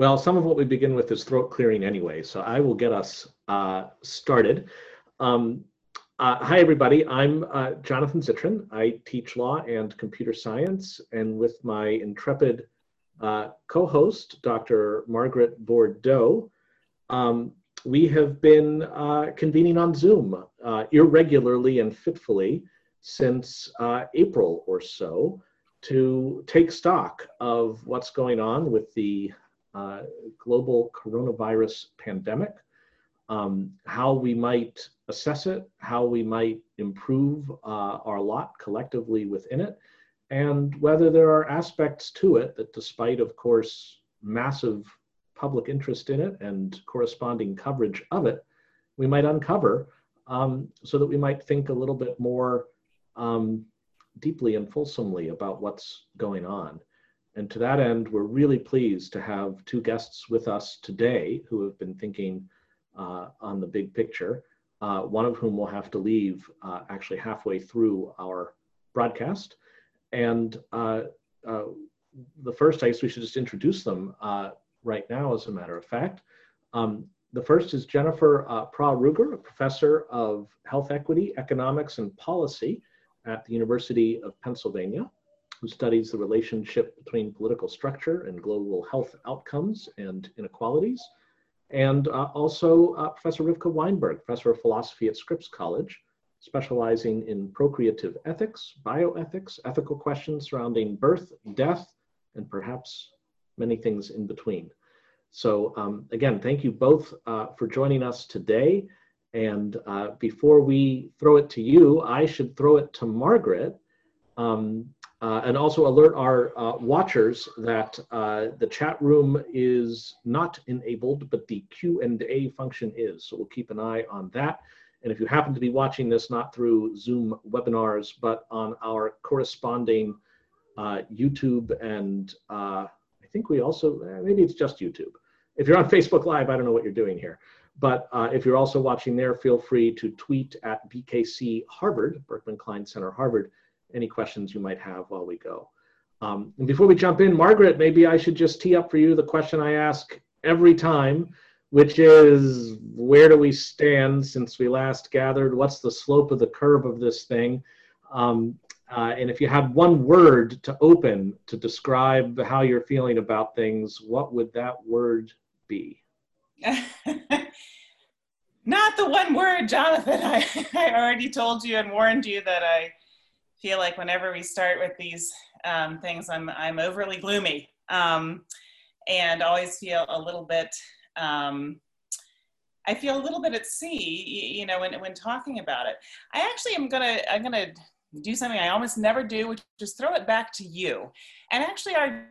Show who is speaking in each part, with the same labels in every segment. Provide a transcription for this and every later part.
Speaker 1: Well, some of what we begin with is throat clearing anyway, so I will get us uh, started. Um, uh, hi, everybody. I'm uh, Jonathan Zittrain. I teach law and computer science, and with my intrepid uh, co-host, Dr. Margaret Bourdeaux, um, we have been uh, convening on Zoom uh, irregularly and fitfully since April or so to take stock of what's going on with the uh, global coronavirus pandemic, um, how we might assess it, how we might improve uh, our lot collectively within it, and whether there are aspects to it that, despite, of course, massive public interest in it and corresponding coverage of it, we might uncover um, so that we might think a little bit more um, deeply and fulsomely about what's going on. And to that end, we're really pleased to have two guests with us today who have been thinking uh, on the big picture, uh, one of whom will have to leave uh, actually halfway through our broadcast. And uh, uh, the first, I guess we should just introduce them uh, right now, as a matter of fact. Um, the first is Jennifer uh, Prah-Ruger, a professor of health equity, economics, and policy at the University of Pennsylvania, who studies the relationship between political structure and global health outcomes and inequalities. And uh, also uh, Professor Rivka Weinberg, professor of philosophy at Scripps College, specializing in procreative ethics, bioethics, ethical questions surrounding birth, death, and perhaps many things in between. So um, again, thank you both uh, for joining us today. And uh, before we throw it to you, I should throw it to Margaret um, uh, and also alert our uh, watchers that uh, the chat room is not enabled, but the Q&A function is. So we'll keep an eye on that. And if you happen to be watching this not through Zoom webinars, but on our corresponding uh, YouTube and uh, I think we also, eh, maybe it's just YouTube. If you're on Facebook Live, I don't know what you're doing here. But uh, if you're also watching there, feel free to tweet at BKC Harvard, Berkman Klein Center Harvard, any questions you might have while we go. Um, and before we jump in, Margaret, maybe I should just tee up for you the question I ask every time, which is where do we stand since we last gathered? What's the slope of the curve of this thing? Um, uh, and if you had one word to open to describe how you're feeling about things, what would that word be?
Speaker 2: Not the one word, Jonathan. I, I already told you and warned you that I feel like whenever we start with these um, things, I'm, I'm overly gloomy um, and always feel a little bit, um, I feel a little bit at sea, you know, when, when talking about it. I actually am gonna, I'm gonna do something I almost never do, which is throw it back to you. And actually our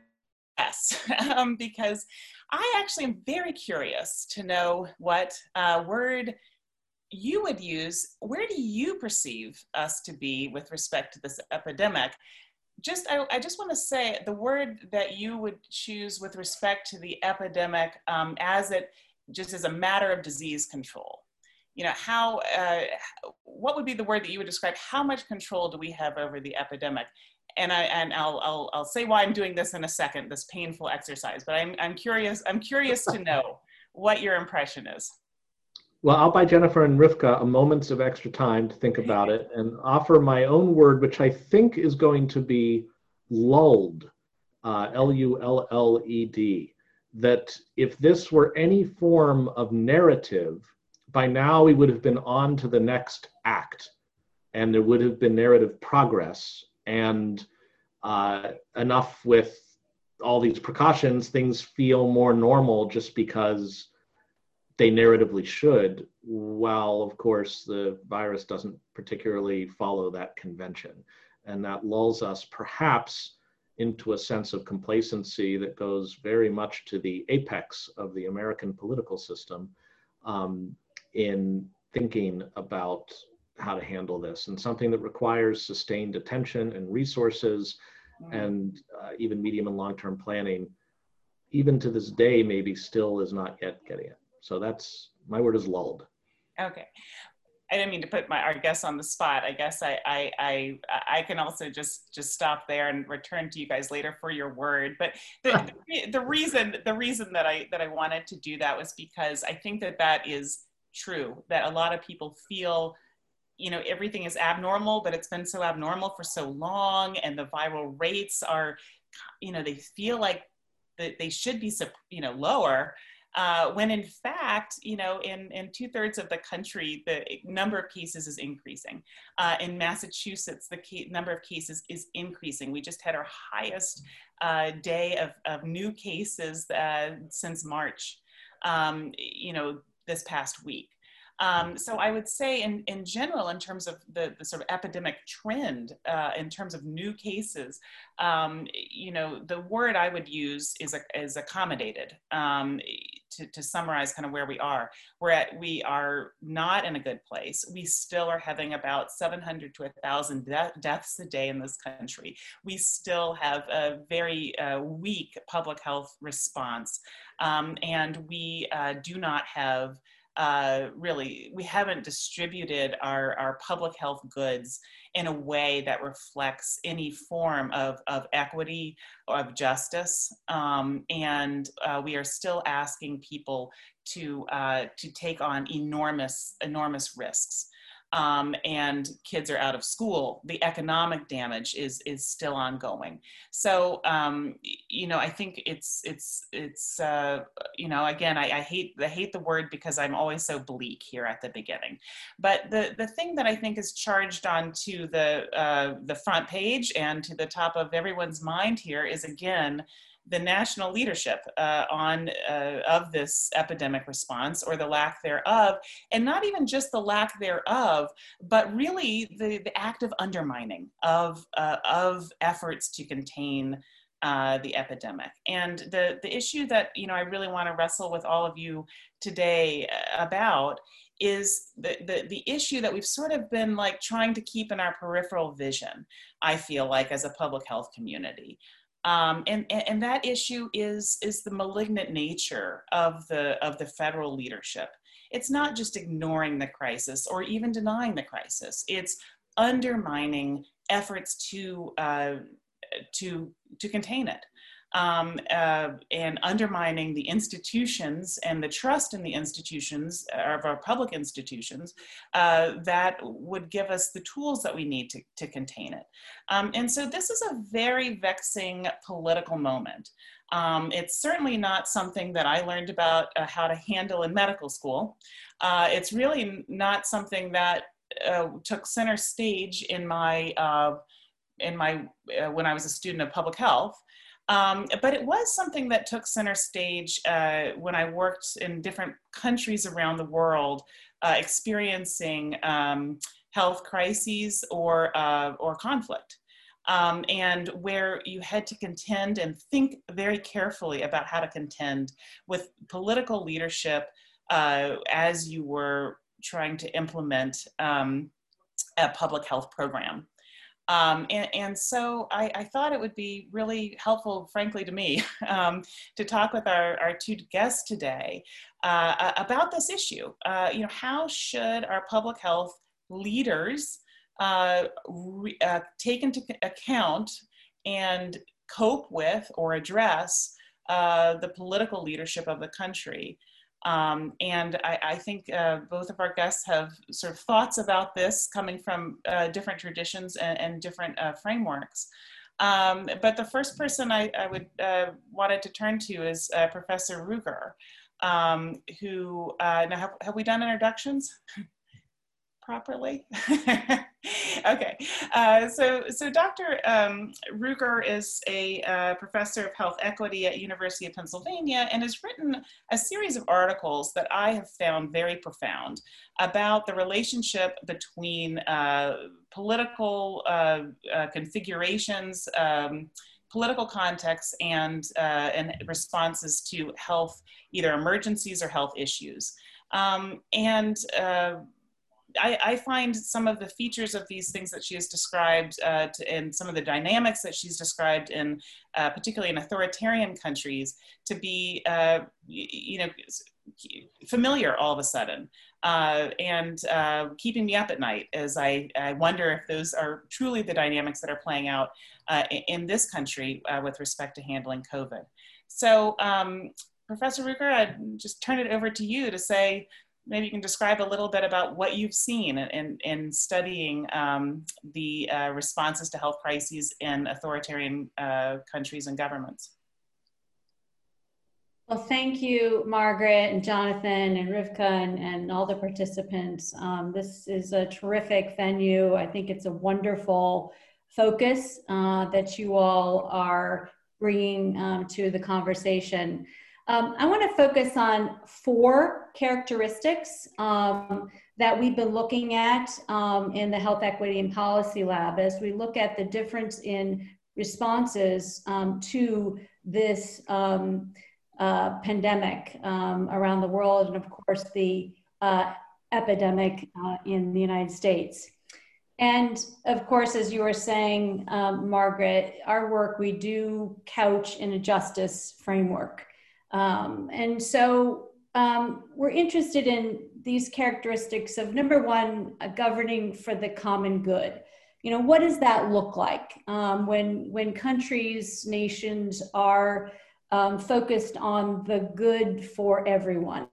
Speaker 2: yes, um, because I actually am very curious to know what uh, word you would use. Where do you perceive us to be with respect to this epidemic? Just, I, I just want to say the word that you would choose with respect to the epidemic um, as it just as a matter of disease control. You know, how, uh, what would be the word that you would describe? How much control do we have over the epidemic? and I and I'll, I'll I'll say why I'm doing this in a second, this painful exercise. But I'm I'm curious I'm curious to know what your impression is.
Speaker 1: Well, I'll buy Jennifer and Rivka a moment of extra time to think about it and offer my own word, which I think is going to be lulled, uh, L U L L E D. That if this were any form of narrative, by now we would have been on to the next act and there would have been narrative progress and uh, enough with all these precautions, things feel more normal just because they narratively should, while of course the virus doesn't particularly follow that convention. And that lulls us perhaps into a sense of complacency that goes very much to the apex of the American political system um, in thinking about how to handle this and something that requires sustained attention and resources mm. and uh, even medium and long term planning even to this day maybe still is not yet getting it so that's my word is lulled
Speaker 2: okay I didn't mean to put my our guests on the spot. I guess I, I I I can also just just stop there and return to you guys later for your word. But the, the, the reason the reason that I that I wanted to do that was because I think that that is true. That a lot of people feel, you know, everything is abnormal, but it's been so abnormal for so long, and the viral rates are, you know, they feel like that they should be, you know, lower uh, when in fact, you know, in, in two thirds of the country, the number of cases is increasing. Uh, in Massachusetts, the number of cases is increasing. We just had our highest uh, day of, of new cases uh, since March, um, you know, this past week. Um, so I would say in, in general, in terms of the, the sort of epidemic trend, uh, in terms of new cases, um, you know, the word I would use is, is accommodated um, to, to summarize kind of where we are. We're at, we are not in a good place. We still are having about 700 to 1,000 de- deaths a day in this country. We still have a very uh, weak public health response. Um, and we uh, do not have uh, really, we haven't distributed our, our public health goods in a way that reflects any form of, of equity or of justice. Um, and uh, we are still asking people to, uh, to take on enormous, enormous risks um, and kids are out of school, the economic damage is is still ongoing. So um, you know, I think it's it's it's uh, you know, again, I, I hate I hate the word because I'm always so bleak here at the beginning. But the the thing that I think is charged onto the uh, the front page and to the top of everyone's mind here is again the national leadership uh, on uh, of this epidemic response or the lack thereof, and not even just the lack thereof, but really the, the active undermining of uh, of efforts to contain uh, the epidemic. And the the issue that you know I really want to wrestle with all of you today uh, about is the, the, the issue that we've sort of been like trying to keep in our peripheral vision, I feel like, as a public health community. Um, and, and that issue is, is the malignant nature of the, of the federal leadership. It's not just ignoring the crisis or even denying the crisis. It's undermining efforts to, uh, to, to contain it um, uh, and undermining the institutions and the trust in the institutions uh, of our public institutions uh, that would give us the tools that we need to, to contain it. Um, and so this is a very vexing political moment. Um, it's certainly not something that I learned about uh, how to handle in medical school. Uh, it's really not something that uh, took center stage in my in my when I was a student of public health. Um, but it was something that took center stage uh, when I worked in different countries around the world, uh, experiencing um, health crises or, uh, or conflict. Um, and where you had to contend and think very carefully about how to contend with political leadership uh, as you were trying to implement um, a public health program. Um, and, and, so I, I, thought it would be really helpful, frankly, to me, um, to talk with our, our two guests today uh, about this issue. Uh, you know, how should our public health leaders uh, re, uh, take into account and cope with or address uh, the political leadership of the country? Um, and I, I think uh, both of our guests have sort of thoughts about this coming from uh, different traditions and, and different uh, frameworks. Um, but the first person I, I would uh, wanted to turn to is uh, Professor Ruger, um, who uh, now have, have we done introductions? properly? okay, uh, so, so Dr. Um, Ruger is a uh, professor of health equity at University of Pennsylvania and has written a series of articles that I have found very profound about the relationship between uh, political uh, uh, configurations, um, political contexts, and, uh, and responses to health, either emergencies or health issues. Um, and I, I, find some of the features of these things that she has described uh, to, and some of the dynamics that she's described in uh, particularly in authoritarian countries to be uh, you, know familiar all of a sudden uh, and uh, keeping me up at night as I, I, wonder if those are truly the dynamics that are playing out uh, in this country with respect to handling COVID. So, um, Professor Ruger, I'd just turn it over to you to say maybe you can describe a little bit about what you've seen in, in studying um, the uh, responses to health crises in authoritarian uh, countries and governments.
Speaker 3: Well, thank you, Margaret and Jonathan and Rivka and, and all the participants. Um, this is a terrific venue. I think it's a wonderful focus uh, that you all are bringing um, to the conversation. Um, I want to focus on four characteristics um, that we've been looking at um, in the Health Equity and Policy Lab as we look at the difference in responses um, to this um, uh, pandemic um, around the world, and of course, the uh, epidemic uh, in the United States. And of course, as you were saying, Margaret, our work we do couch in a justice framework. Um, and so um, we're interested in these characteristics of number one, governing for the common good. You know, what does that look like um, when when countries, nations are um, focused on the good for everyone.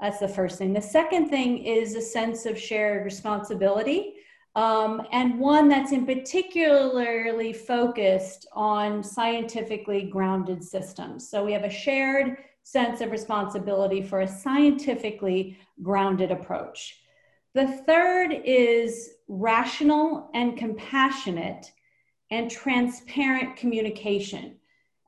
Speaker 3: That's the first thing. The second thing is a sense of shared responsibility, um, and one that's in particularly focused on scientifically grounded systems. So we have a shared sense of responsibility for a scientifically grounded approach. The third is rational and compassionate and transparent communication.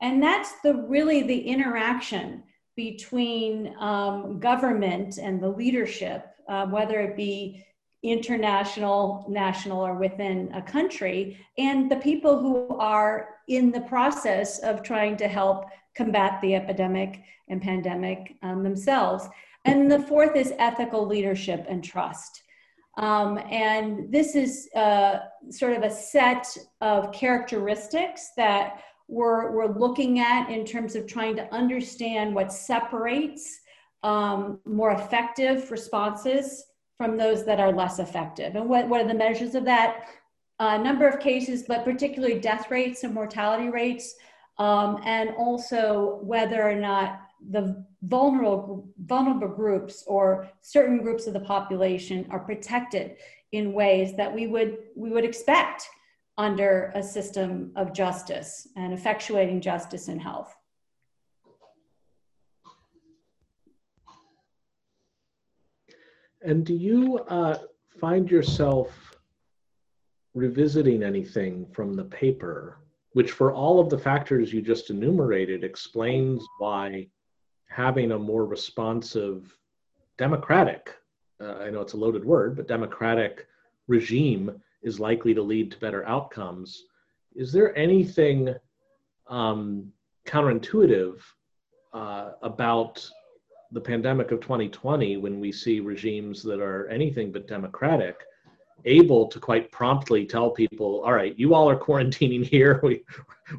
Speaker 3: And that's the really the interaction between um, government and the leadership, uh, whether it be international, national, or within a country, and the people who are in the process of trying to help combat the epidemic and pandemic um, themselves. And the fourth is ethical leadership and trust. Um, and this is uh, sort of a set of characteristics that we're, we're looking at in terms of trying to understand what separates um, more effective responses from those that are less effective. And what, what are the measures of that? Uh, number of cases, but particularly death rates and mortality rates, um, and also whether or not the vulnerable, vulnerable groups or certain groups of the population are protected in ways that we would, we would expect under a system of justice and effectuating justice in health.
Speaker 1: And do you uh, find yourself revisiting anything from the paper, which, for all of the factors you just enumerated, explains why having a more responsive, democratic, uh, I know it's a loaded word, but democratic regime is likely to lead to better outcomes. Is there anything um, counterintuitive uh, about the pandemic of 2020 when we see regimes that are anything but democratic able to quite promptly tell people all right you all are quarantining here. We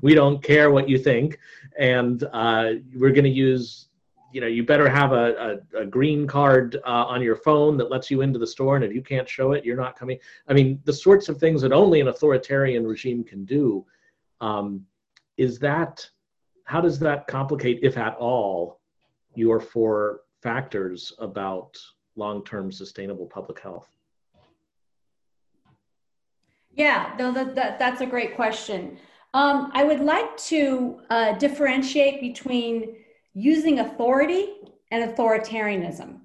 Speaker 1: we don't care what you think. And uh, we're going to use you know you better have a, a, a green card uh, on your phone that lets you into the store. And if you can't show it you're not coming. I mean the sorts of things that only an authoritarian regime can do um, is that how does that complicate if at all your four factors about long-term sustainable public health
Speaker 3: yeah no that, that that's a great question um, i would like to uh, differentiate between using authority and authoritarianism.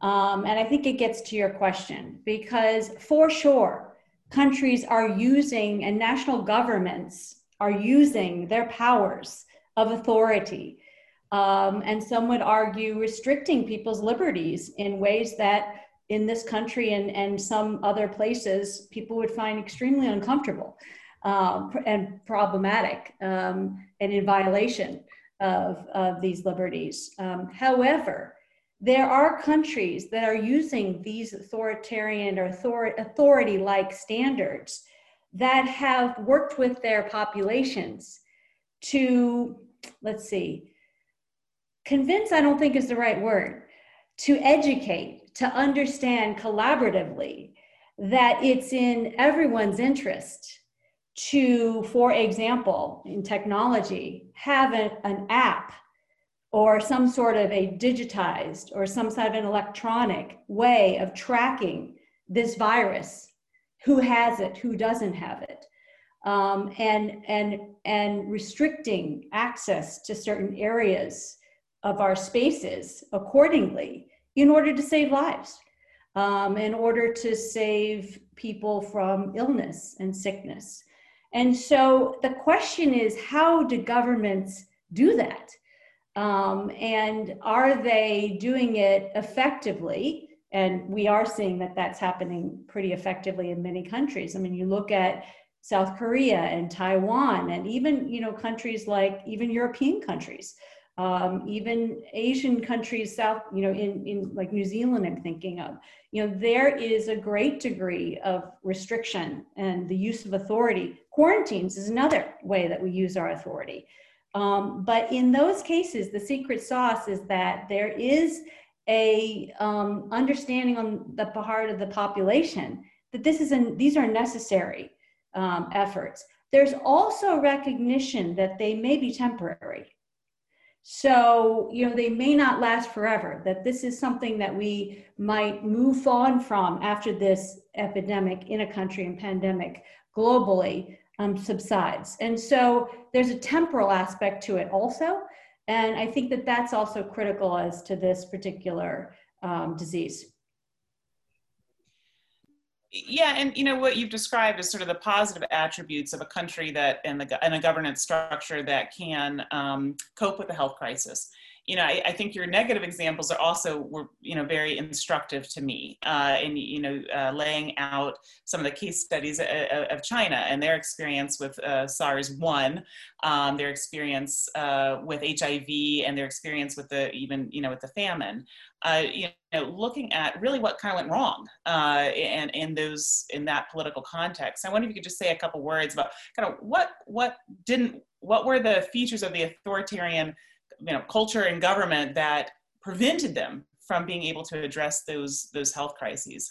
Speaker 3: Um, and I think it gets to your question because for sure, countries are using and national governments are using their powers of authority. Um, and some would argue restricting people's liberties in ways that in this country and, and some other places people would find extremely uncomfortable um, and problematic um, and in violation of, of these liberties. Um, however, there are countries that are using these authoritarian or authority like standards that have worked with their populations to, let's see, convince, I don't think is the right word, to educate, to understand collaboratively that it's in everyone's interest to, for example, in technology, have a, an app or some sort of a digitized or some sort of an electronic way of tracking this virus who has it who doesn't have it um, and and and restricting access to certain areas of our spaces accordingly in order to save lives um, in order to save people from illness and sickness and so the question is how do governments do that um, and are they doing it effectively? And we are seeing that that's happening pretty effectively in many countries. I mean, you look at South Korea and Taiwan, and even you know countries like even European countries, um, even Asian countries, South you know in in like New Zealand, I'm thinking of. You know, there is a great degree of restriction and the use of authority. Quarantines is another way that we use our authority. Um, but in those cases, the secret sauce is that there is a um, understanding on the part of the population that this is an, these are necessary um, efforts. There's also recognition that they may be temporary. So, you know, they may not last forever, that this is something that we might move on from after this epidemic in a country and pandemic globally um, subsides. And so there's a temporal aspect to it also. And I think that that's also critical as to this particular um, disease.
Speaker 2: Yeah, and you know what you've described as sort of the positive attributes of a country that and, the, and a governance structure that can um, cope with the health crisis you know, I, I, think your negative examples are also were, you know, very instructive to me. Uh, and you know, uh, laying out some of the case studies of, of China and their experience with uh, SARS one, um, their experience uh, with HIV, and their experience with the even you know with the famine. Uh, you know, looking at really what kind of went wrong uh, in, in those in that political context. I wonder if you could just say a couple words about kind of what what didn't what were the features of the authoritarian you know, culture and government that prevented them from being able to address those those health crises.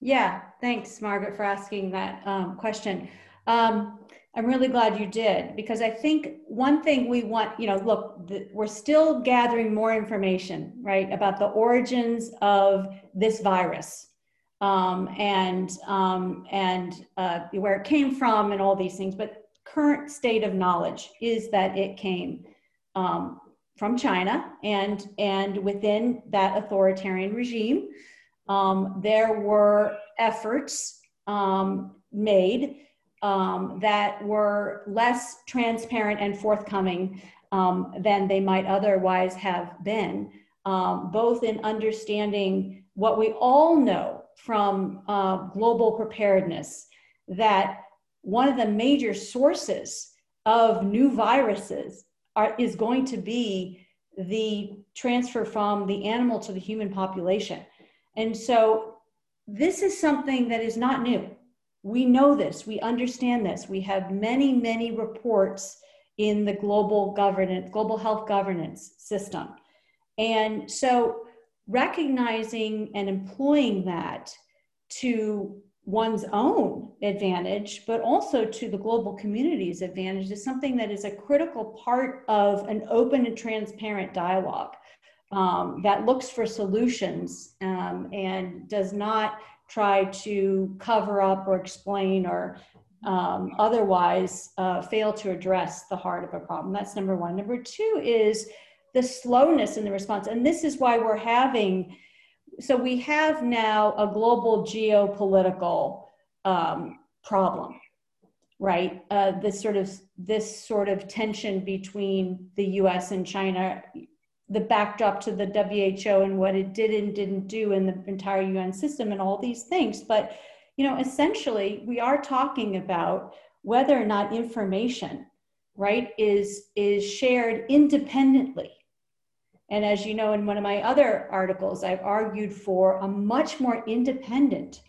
Speaker 3: Yeah, thanks, Margaret, for asking that um, question. Um, I'm really glad you did because I think one thing we want, you know, look, the, we're still gathering more information, right, about the origins of this virus um, and um, and uh, where it came from and all these things. But current state of knowledge is that it came um, from China, and and within that authoritarian regime, um, there were efforts um, made um, that were less transparent and forthcoming um, than they might otherwise have been, um, both in understanding what we all know from uh, global preparedness that one of the major sources of new viruses are, is going to be the transfer from the animal to the human population. And so this is something that is not new. We know this, we understand this. We have many, many reports in the global governance, global health governance system. And so recognizing and employing that to one's own advantage, but also to the global community's advantage, is something that is a critical part of an open and transparent dialogue um, that looks for solutions um, and does not try to cover up or explain or um, otherwise uh, fail to address the heart of a problem. That's number one. Number two is the slowness in the response. And this is why we're having so we have now a global geopolitical um, problem, right? Uh, this sort of this sort of tension between the U.S. and China, the backdrop to the WHO and what it did and didn't do in the entire UN system, and all these things. But you know, essentially, we are talking about whether or not information, right, is is shared independently and as you know, in one of my other articles, I've argued for a much more independent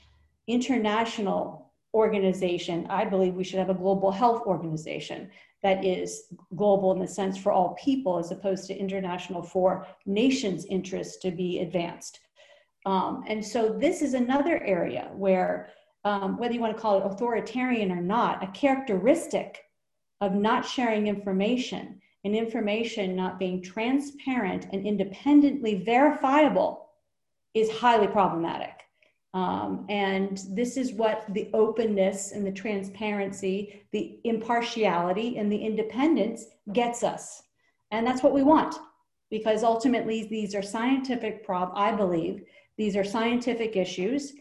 Speaker 3: international organization. I believe we should have a global health organization that is global in the sense for all people as opposed to international for nations' interests to be advanced. Um, and so this is another area where, um, whether you want to call it authoritarian or not, a characteristic of not sharing information and information not being transparent and independently verifiable is highly problematic. Um, and this is what the openness and the transparency, the impartiality and the independence gets us. And that's what we want because ultimately these are scientific prob I believe these are scientific issues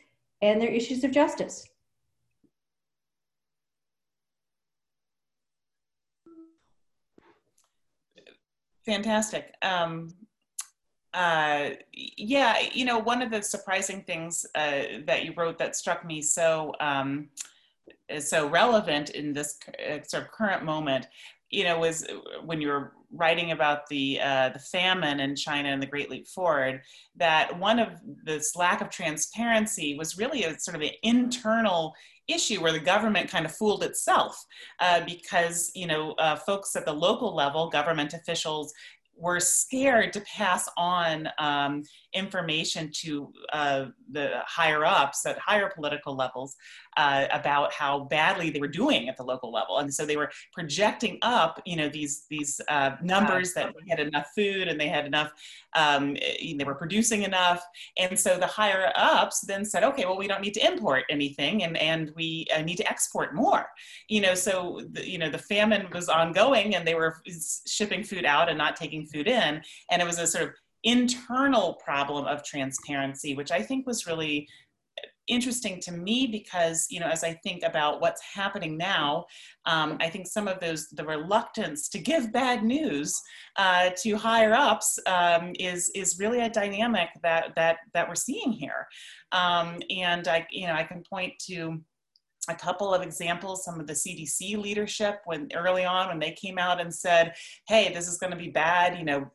Speaker 3: and they're issues of justice.
Speaker 2: Fantastic. Um, uh, yeah, you know, one of the surprising things uh, that you wrote that struck me so um, so relevant in this uh, sort of current moment, you know, was when you were writing about the uh, the famine in China and the Great Leap Forward, that one of this lack of transparency was really a sort of an internal issue where the government kind of fooled itself uh, because you know uh, folks at the local level government officials were scared to pass on um, information to uh, the higher ups at higher political levels uh, about how badly they were doing at the local level, and so they were projecting up, you know, these these uh, numbers that they had enough food and they had enough, um, eh, they were producing enough, and so the higher ups then said, okay, well, we don't need to import anything, and and we uh, need to export more, you know, so the, you know the famine was ongoing, and they were shipping food out and not taking food in, and it was a sort of internal problem of transparency, which I think was really interesting to me because you know as i think about what's happening now um, i think some of those the reluctance to give bad news uh, to higher ups um, is is really a dynamic that that that we're seeing here. Um, and i you know i can point to a couple of examples some of the cdc leadership when early on when they came out and said hey this is going to be bad you know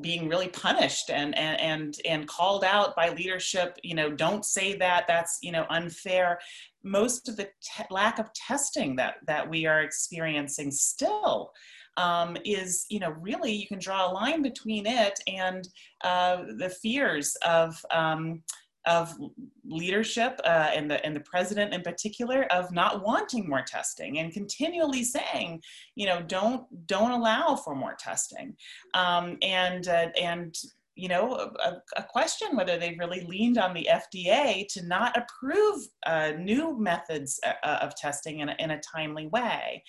Speaker 2: being really punished and and and and called out by leadership you know don't say that that's you know unfair. Most of the te- lack of testing that that we are experiencing still um, is you know really you can draw a line between it and uh, the fears of um, of leadership uh, and the and the president in particular of not wanting more testing and continually saying, you know, don't don't allow for more testing, um, and uh, and you know, a, a, question whether they've really leaned on the FDA to not approve uh, new methods uh, of testing in a, in a timely way.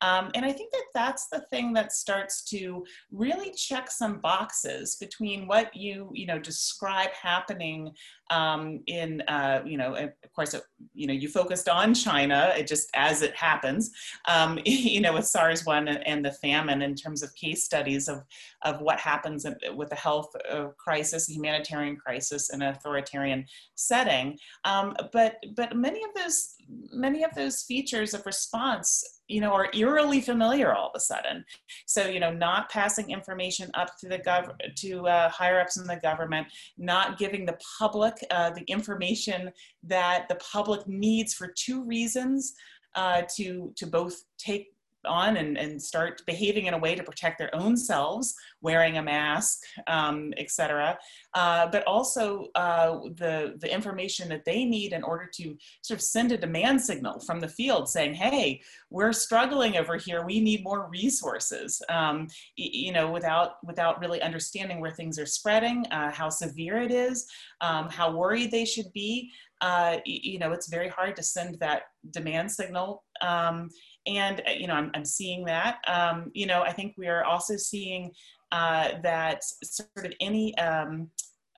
Speaker 2: Um, and I think that that's the thing that starts to really check some boxes between what you, you know, describe happening um, in, uh, you know, of course, you know, you focused on China, it just as it happens, um, you know, with SARS-1 and the famine in terms of case studies of, of what happens with the health crisis, humanitarian crisis in an authoritarian setting. Um, but, but many of those, many of those features of response you know, are eerily familiar all of a sudden. So, you know, not passing information up to the gov to uh, higher ups in the government, not giving the public uh, the information that the public needs for two reasons. Uh, to to both take on and, and start behaving in a way to protect their own selves, wearing a mask, um, etc. Uh, but also uh, the, the information that they need in order to sort of send a demand signal from the field saying, hey, we're struggling over here, we need more resources, um, you know, without, without really understanding where things are spreading, uh, how severe it is, um, how worried they should be. Uh, you know, it's very hard to send that demand signal um, and uh, you know i'm, I'm seeing that. Um, you know i think we are also seeing uh, that sort of any um,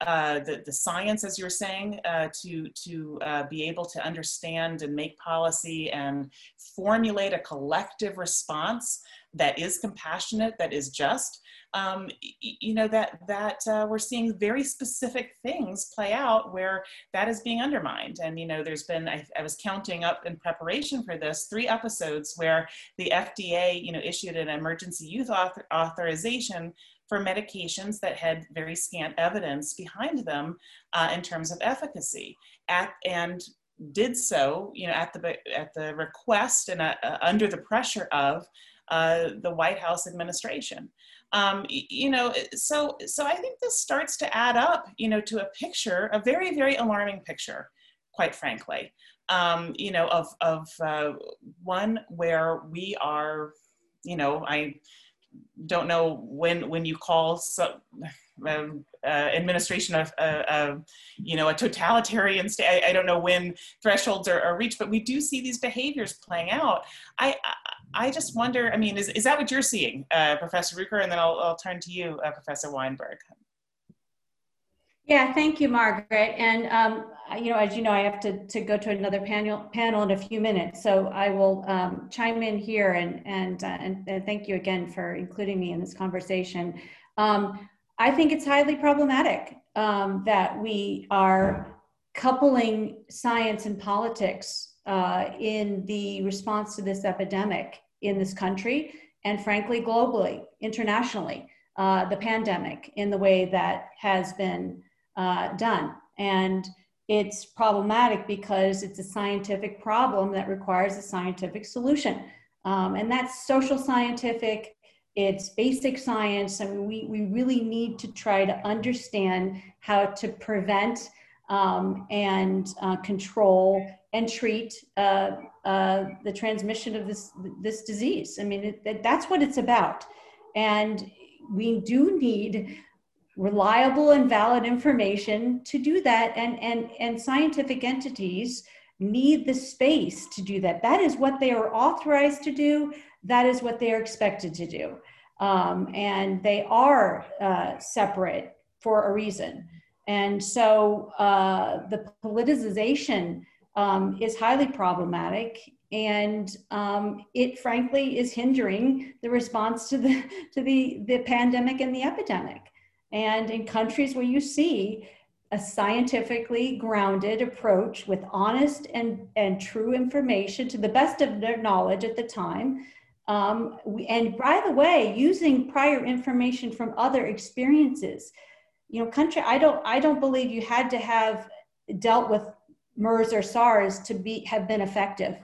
Speaker 2: uh, the, the science, as you're saying, uh, to, to uh, be able to understand and make policy and formulate a collective response that is compassionate, that is just, um, you know, that, that uh, we're seeing very specific things play out where that is being undermined. And, you know, there's been, I, I was counting up in preparation for this, three episodes where the FDA, you know, issued an emergency use author authorization for medications that had very scant evidence behind them uh, in terms of efficacy. At, and did so, you know, at the at the request and uh, uh under the pressure of uh, the White House administration. Um, you know, so so I think this starts to add up, you know, to a picture, a very very alarming picture, quite frankly. Um, you know, of of uh, one where we are, you know, I don't know when when you call so, uh, uh, administration of uh, you know a totalitarian state. I, I, don't know when thresholds are, are, reached, but we do see these behaviors playing out. I I, just wonder. I mean, is is that what you're seeing, uh, Professor Ruger? And then I'll, I'll turn to you, uh, Professor Weinberg.
Speaker 3: Yeah, thank you, Margaret. And um, you know, as you know, I have to, to go to another panel panel in a few minutes, so I will um, chime in here and and, uh, and, and thank you again for including me in this conversation. Um, I think it's highly problematic um, that we are coupling science and politics uh, in the response to this epidemic in this country and, frankly, globally, internationally, uh, the pandemic in the way that has been uh, done. And it's problematic because it's a scientific problem that requires a scientific solution. Um, and that's social scientific, it's basic science. Mean, we, we really need to try to understand how to prevent um, and uh, control and treat uh, uh, the transmission of this, this disease. I mean, it, that's what it's about. And we do need reliable and valid information to do that. And and and scientific entities need the space to do that. That is what they are authorized to do. That is what they are expected to do. Um, and they are uh, separate for a reason. And so uh, the politicization um, is highly problematic and um, it frankly is hindering the response to the to the the pandemic and the epidemic and in countries where you see a scientifically grounded approach with honest and, and true information to the best of their knowledge at the time. Um, and by the way, using prior information from other experiences. You know, country, I don't, I don't believe you had to have dealt with MERS or SARS to be have been effective.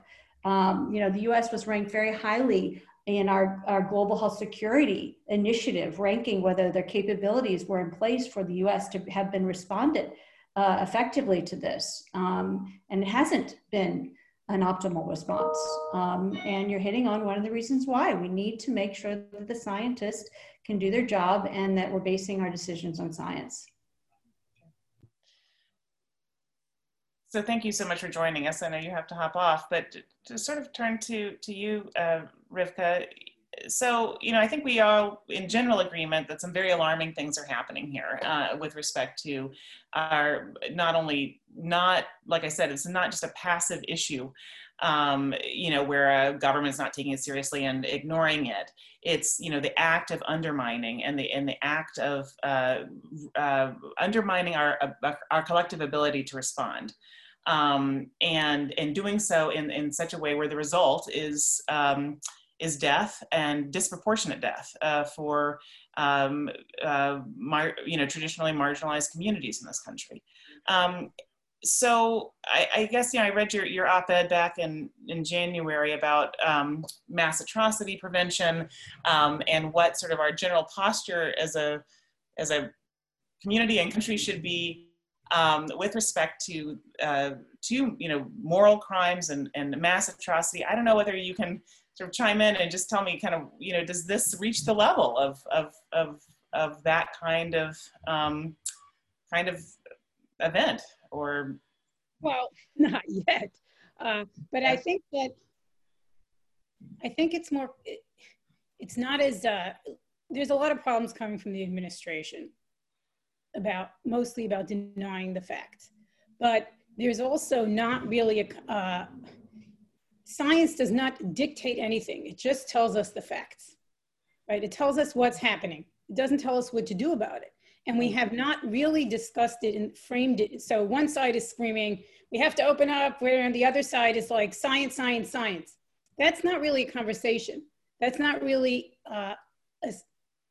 Speaker 3: Um, you know, the U.S. was ranked very highly in our, our global health security initiative, ranking whether their capabilities were in place for the US to have been responded uh, effectively to this. Um, and it hasn't been an optimal response. Um, and you're hitting on one of the reasons why we need to make sure that the scientists can do their job and that we're basing our decisions on science.
Speaker 2: So thank you so much for joining us. I know you have to hop off, but to sort of turn to, to you, uh, Rivka. So, you know, I think we are in general agreement that some very alarming things are happening here uh, with respect to our not only not, like I said, it's not just a passive issue, um, you know, where a government's not taking it seriously and ignoring it. It's, you know, the act of undermining and the, and the act of uh, uh, undermining our, uh, our collective ability to respond um, and and doing so in, in such a way where the result is um, is death and disproportionate death uh, for um, uh, mar- you know traditionally marginalized communities in this country. Um, so I, I, guess you know I read your, your op-ed back in, in January about um, mass atrocity prevention um, and what sort of our general posture as a as a community and country should be um, with respect to uh, to you know moral crimes and, and mass atrocity. I don't know whether you can sort of chime in and just tell me kind of you know does this reach the level of of of, of that kind of um, kind of event or?
Speaker 4: Well not yet. Uh, but i think that i think it's more it's not as uh, there's a lot of problems coming from the administration about mostly about denying the fact. But there's also not really a, uh, science does not dictate anything. It just tells us the facts, right? It tells us what's happening. It doesn't tell us what to do about it. And we have not really discussed it and framed it. So one side is screaming, we have to open up, where on the other side is like science, science, science. That's not really a conversation. That's not really uh, a,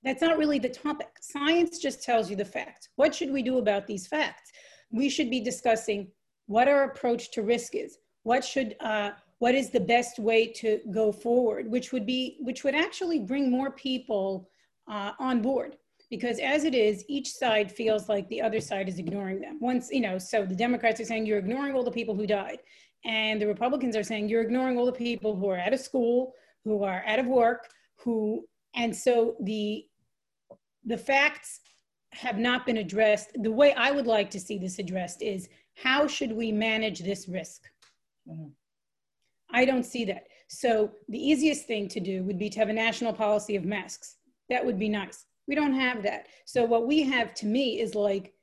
Speaker 4: that's not really the topic. Science just tells you the facts. What should we do about these facts? We should be discussing what our approach to risk is. What should, uh, what is the best way to go forward, which would be, which would actually bring more people uh, on board. Because as it is, each side feels like the other side is ignoring them. Once, you know, so the Democrats are saying you're ignoring all the people who died. And the Republicans are saying you're ignoring all the people who are out of school, who are out of work, who, and so the, the facts have not been addressed. The way I would like to see this addressed is how should we manage this risk?
Speaker 2: Mhm.
Speaker 4: I don't see that. So the easiest thing to do would be to have a national policy of masks. That would be nice. We don't have that. So what we have to me is like,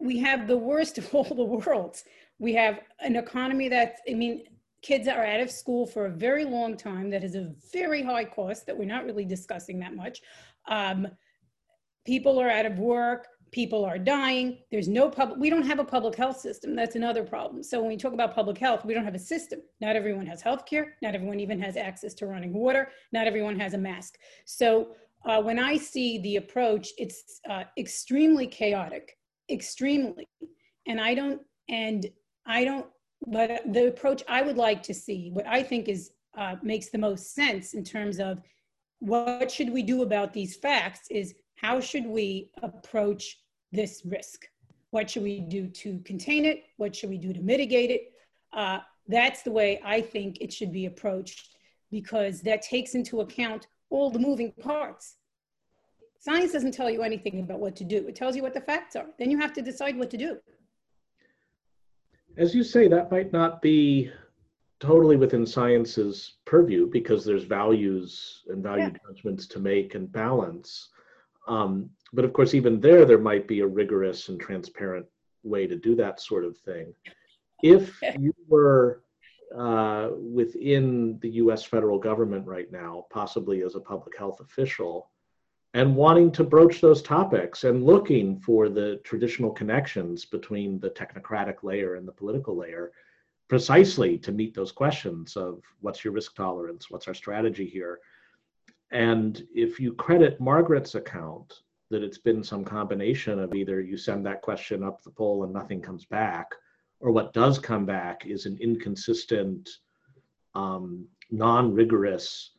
Speaker 4: we have the worst of all the worlds. We have an economy that's, I mean, kids are out of school for a very long time that is a very high cost that we're not really discussing that much. Um, people are out of work people are dying there's no public we don't have a public health system that's another problem. So when we talk about public health we don't have a system. Not everyone has health care not everyone even has access to running water not everyone has a mask. So uh, when i see the approach it's uh, extremely chaotic extremely. And i don't and i don't but the approach i would like to see what i think is uh, makes the most sense in terms of what should we do about these facts is how should we approach this risk? What should we do to contain it? What should we do to mitigate it? Uh, that's the way I think it should be approached because that takes into account all the moving parts. Science doesn't tell you anything about what to do. It tells you what the facts are. Then you have to decide what to do.
Speaker 1: As you say, that might not be totally within science's purview because there's values and value
Speaker 4: Yeah.
Speaker 1: judgments to make and balance. Um, but of course, even there, there might be a rigorous and transparent way to do that sort of thing. If you were uh, within the US federal government right now, possibly as a public health official, and wanting to broach those topics and looking for the traditional connections between the technocratic layer and the political layer, precisely to meet those questions of what's your risk tolerance, what's our strategy here. And if you credit Margaret's account, that it's been some combination of either you send that question up the pole and nothing comes back, or what does come back is an inconsistent, um, non rigorous,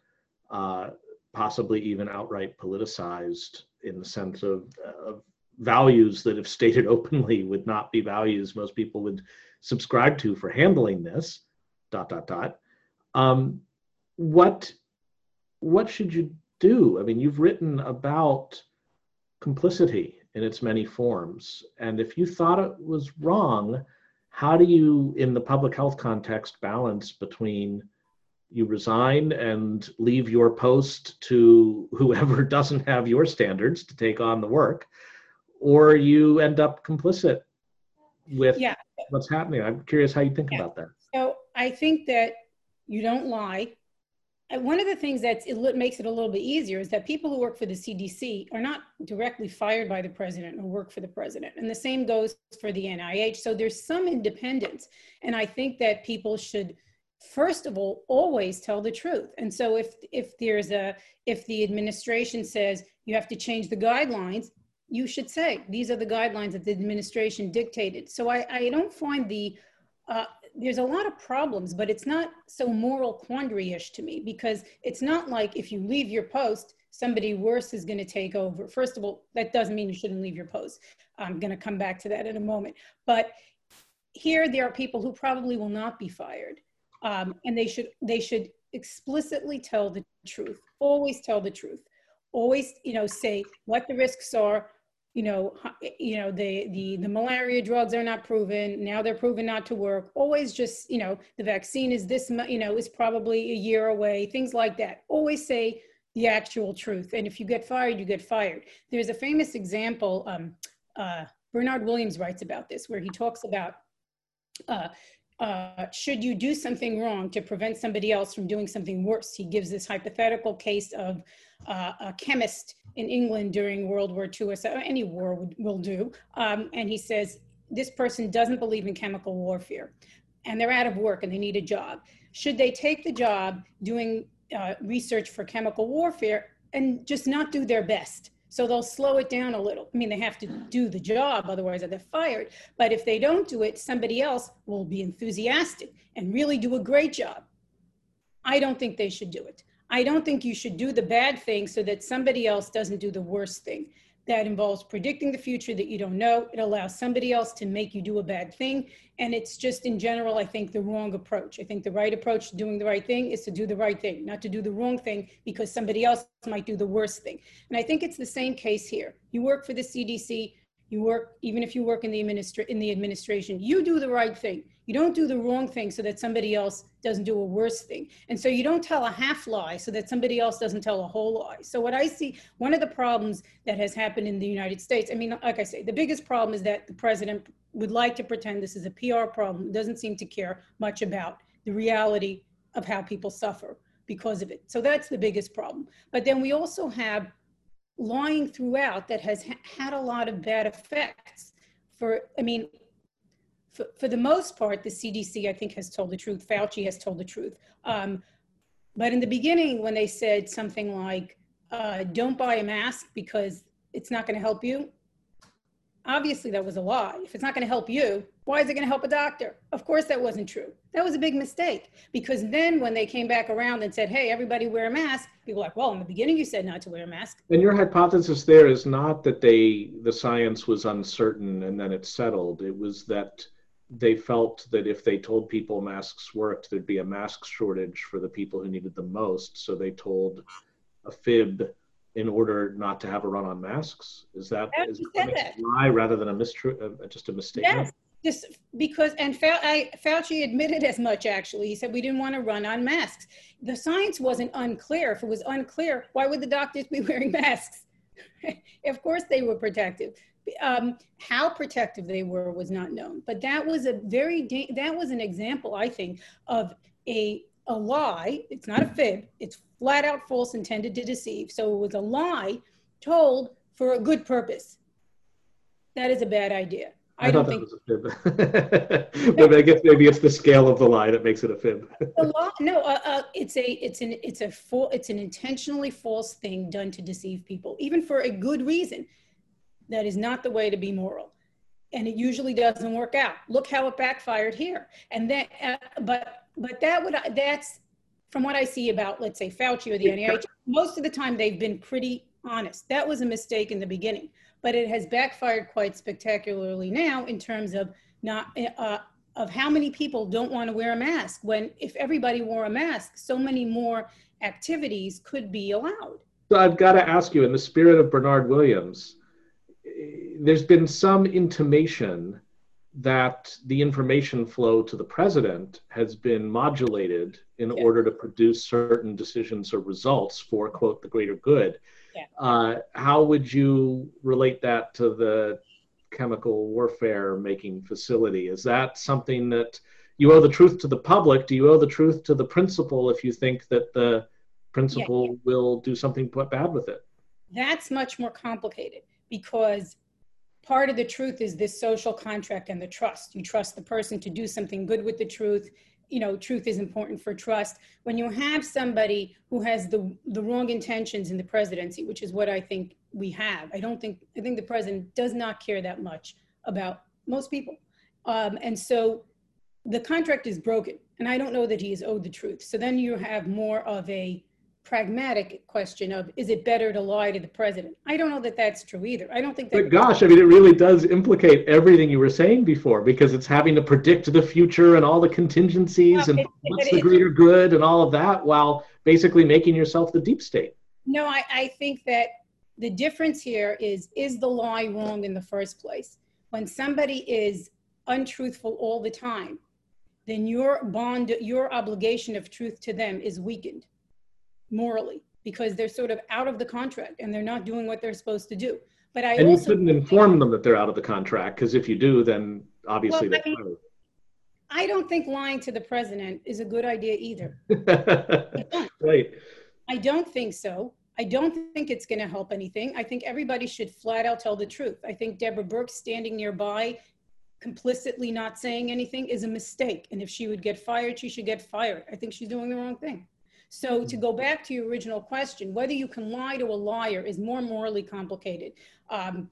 Speaker 1: uh, possibly even outright politicized in the sense of, of values that, if stated openly, would not be values most people would subscribe to for handling this. Dot dot dot. Um, what what should you do? I mean, you've written about complicity in its many forms. And if you thought it was wrong, how do you, in the public health context, balance between you resign and leave your post to whoever doesn't have your standards to take on the work, or you end up complicit with
Speaker 4: Yeah.
Speaker 1: what's happening? I'm curious how you think
Speaker 4: Yeah.
Speaker 1: about that.
Speaker 4: So I think that you don't lie. Uh, one of the things that it makes it a little bit easier is that people who work for the CDC are not directly fired by the president or work for the president. And the same goes for the NIH. So there's some independence. And I think that people should, first of all, always tell the truth. And so if, if there's a, if the administration says you have to change the guidelines, you should say, these are the guidelines that the administration dictated. So I, I don't find the, uh, there's a lot of problems, but it's not so moral quandary-ish to me because it's not like if you leave your post, somebody worse is going to take over. First of all, that doesn't mean you shouldn't leave your post. I'm going to come back to that in a moment. But here, there are people who probably will not be fired, um, and they should they should explicitly tell the truth. Always tell the truth. Always, you know, say what the risks are, you know, you know, the, the, the malaria drugs are not proven. Now they're proven not to work. Always just, you know, the vaccine is this, you know, is probably a year away, things like that. Always say the actual truth. And if you get fired, you get fired. There's a famous example, um, uh, Bernard Williams writes about this, where he talks about uh, uh, should you do something wrong to prevent somebody else from doing something worse? He gives this hypothetical case of uh, a chemist in England during World War II, or so, any war would, will do. Um, and he says, this person doesn't believe in chemical warfare and they're out of work and they need a job. Should they take the job doing uh, research for chemical warfare and just not do their best? So they'll slow it down a little. I mean, they have to do the job, otherwise they're fired. But if they don't do it, somebody else will be enthusiastic and really do a great job. I don't think they should do it. I don't think you should do the bad thing so that somebody else doesn't do the worst thing that involves predicting the future that you don't know. It allows somebody else to make you do a bad thing. And it's just in general, I think, the wrong approach. I think the right approach to doing the right thing is to do the right thing, not to do the wrong thing because somebody else might do the worst thing. And I think it's the same case here. You work for the CDC, you work, even if you work in the, administra- in the administration, you do the right thing. You don't do the wrong thing so that somebody else doesn't do a worse thing. And so you don't tell a half lie so that somebody else doesn't tell a whole lie. So what I see, one of the problems that has happened in the United States, I mean, like I say, the biggest problem is that the president would like to pretend this is a PR problem, doesn't seem to care much about the reality of how people suffer because of it. So that's the biggest problem. But then we also have lying throughout that has ha- had a lot of bad effects for, I mean, for, for the most part, the CDC, I think, has told the truth. Fauci has told the truth. Um, but in the beginning, when they said something like, uh, don't buy a mask because it's not going to help you, obviously that was a lie. If it's not going to help you, why is it going to help a doctor? Of course, that wasn't true. That was a big mistake because then when they came back around and said, hey, everybody wear a mask, people were like, well, in the beginning you said not to wear a mask.
Speaker 1: And your hypothesis there is not that they the science was uncertain and then it settled. It was that they felt that if they told people masks worked, there'd be a mask shortage for the people who needed them most. So they told a fib in order not to have a run on masks. Is that, is that
Speaker 4: that.
Speaker 1: a lie rather than a mistru- uh, just a mistake?
Speaker 4: Yes, just because, and Fau- I- Fauci admitted as much, actually. He said we didn't want to run on masks. The science wasn't unclear. If it was unclear, why would the doctors be wearing masks? of course they were protective. Um, how protective they were was not known. But that was a very, that was an example, I think, of a, a lie. It's not a fib. It's flat out false intended to deceive. So it was a lie told for a good purpose. That is a bad idea. I, don't think
Speaker 1: was a fib. but I guess maybe it's the scale of the lie that makes it a fib.
Speaker 4: a lot no uh, uh, it's a it's an it's a full it's an intentionally false thing done to deceive people even for a good reason that is not the way to be moral. And it usually doesn't work out. Look how it backfired here. And then uh, but but that would that's from what i see about let's say fauci or the nih most of the time they've been pretty honest. That was a mistake in the beginning. But it has backfired quite spectacularly now in terms of not uh, of how many people don't want to wear a mask when if everybody wore a mask so many more activities could be allowed.
Speaker 1: So I've got to ask you, in the spirit of Bernard Williams, there's been some intimation that the information flow to the president has been modulated in
Speaker 4: Yeah.
Speaker 1: order to produce certain decisions or results for, quote, the greater good.
Speaker 4: Yeah.
Speaker 1: Uh, how would you relate that to the chemical warfare making facility? Is that something that you owe the truth to the public? Do you owe the truth to the principal if you think that the principal will do something bad with it?
Speaker 4: that's much more complicated because part of the truth is this social contract and the trust. You trust the person to do something good with the truth. You know truth is important for trust. When you have somebody who has the the wrong intentions in the presidency which is what i think we have i don't think i think the president does not care that much about most people. Um, and so the contract is broken and i don't know that he is owed the truth. So then you have more of a pragmatic question of is it better to lie to the president i don't know that that's true either i don't think that
Speaker 1: But gosh, I mean, it really does implicate everything you were saying before because it's having to predict the future and all the contingencies
Speaker 4: Well,
Speaker 1: and
Speaker 4: it-
Speaker 1: what's
Speaker 4: it-
Speaker 1: the greater good and all of that while basically making yourself the deep state.
Speaker 4: No, I, I think that the difference here is is the lie wrong in the first place? When somebody is untruthful all the time, then your bond, your obligation of truth to them is weakened morally because they're sort of out of the contract and they're not doing what they're supposed to do. But I
Speaker 1: And you
Speaker 4: also
Speaker 1: shouldn't inform them that they're out of the contract because if you do, then obviously
Speaker 4: Well, I
Speaker 1: they're
Speaker 4: I don't think lying to the president is a good idea either.
Speaker 1: right.
Speaker 4: I don't think so. I don't think it's going to help anything. I think everybody should flat out tell the truth. I think Deborah Birx standing nearby, complicitly not saying anything, is a mistake. And if she would get fired, she should get fired. I think she's doing the wrong thing. So to go back to your original question, whether you can lie to a liar is more morally complicated. Um,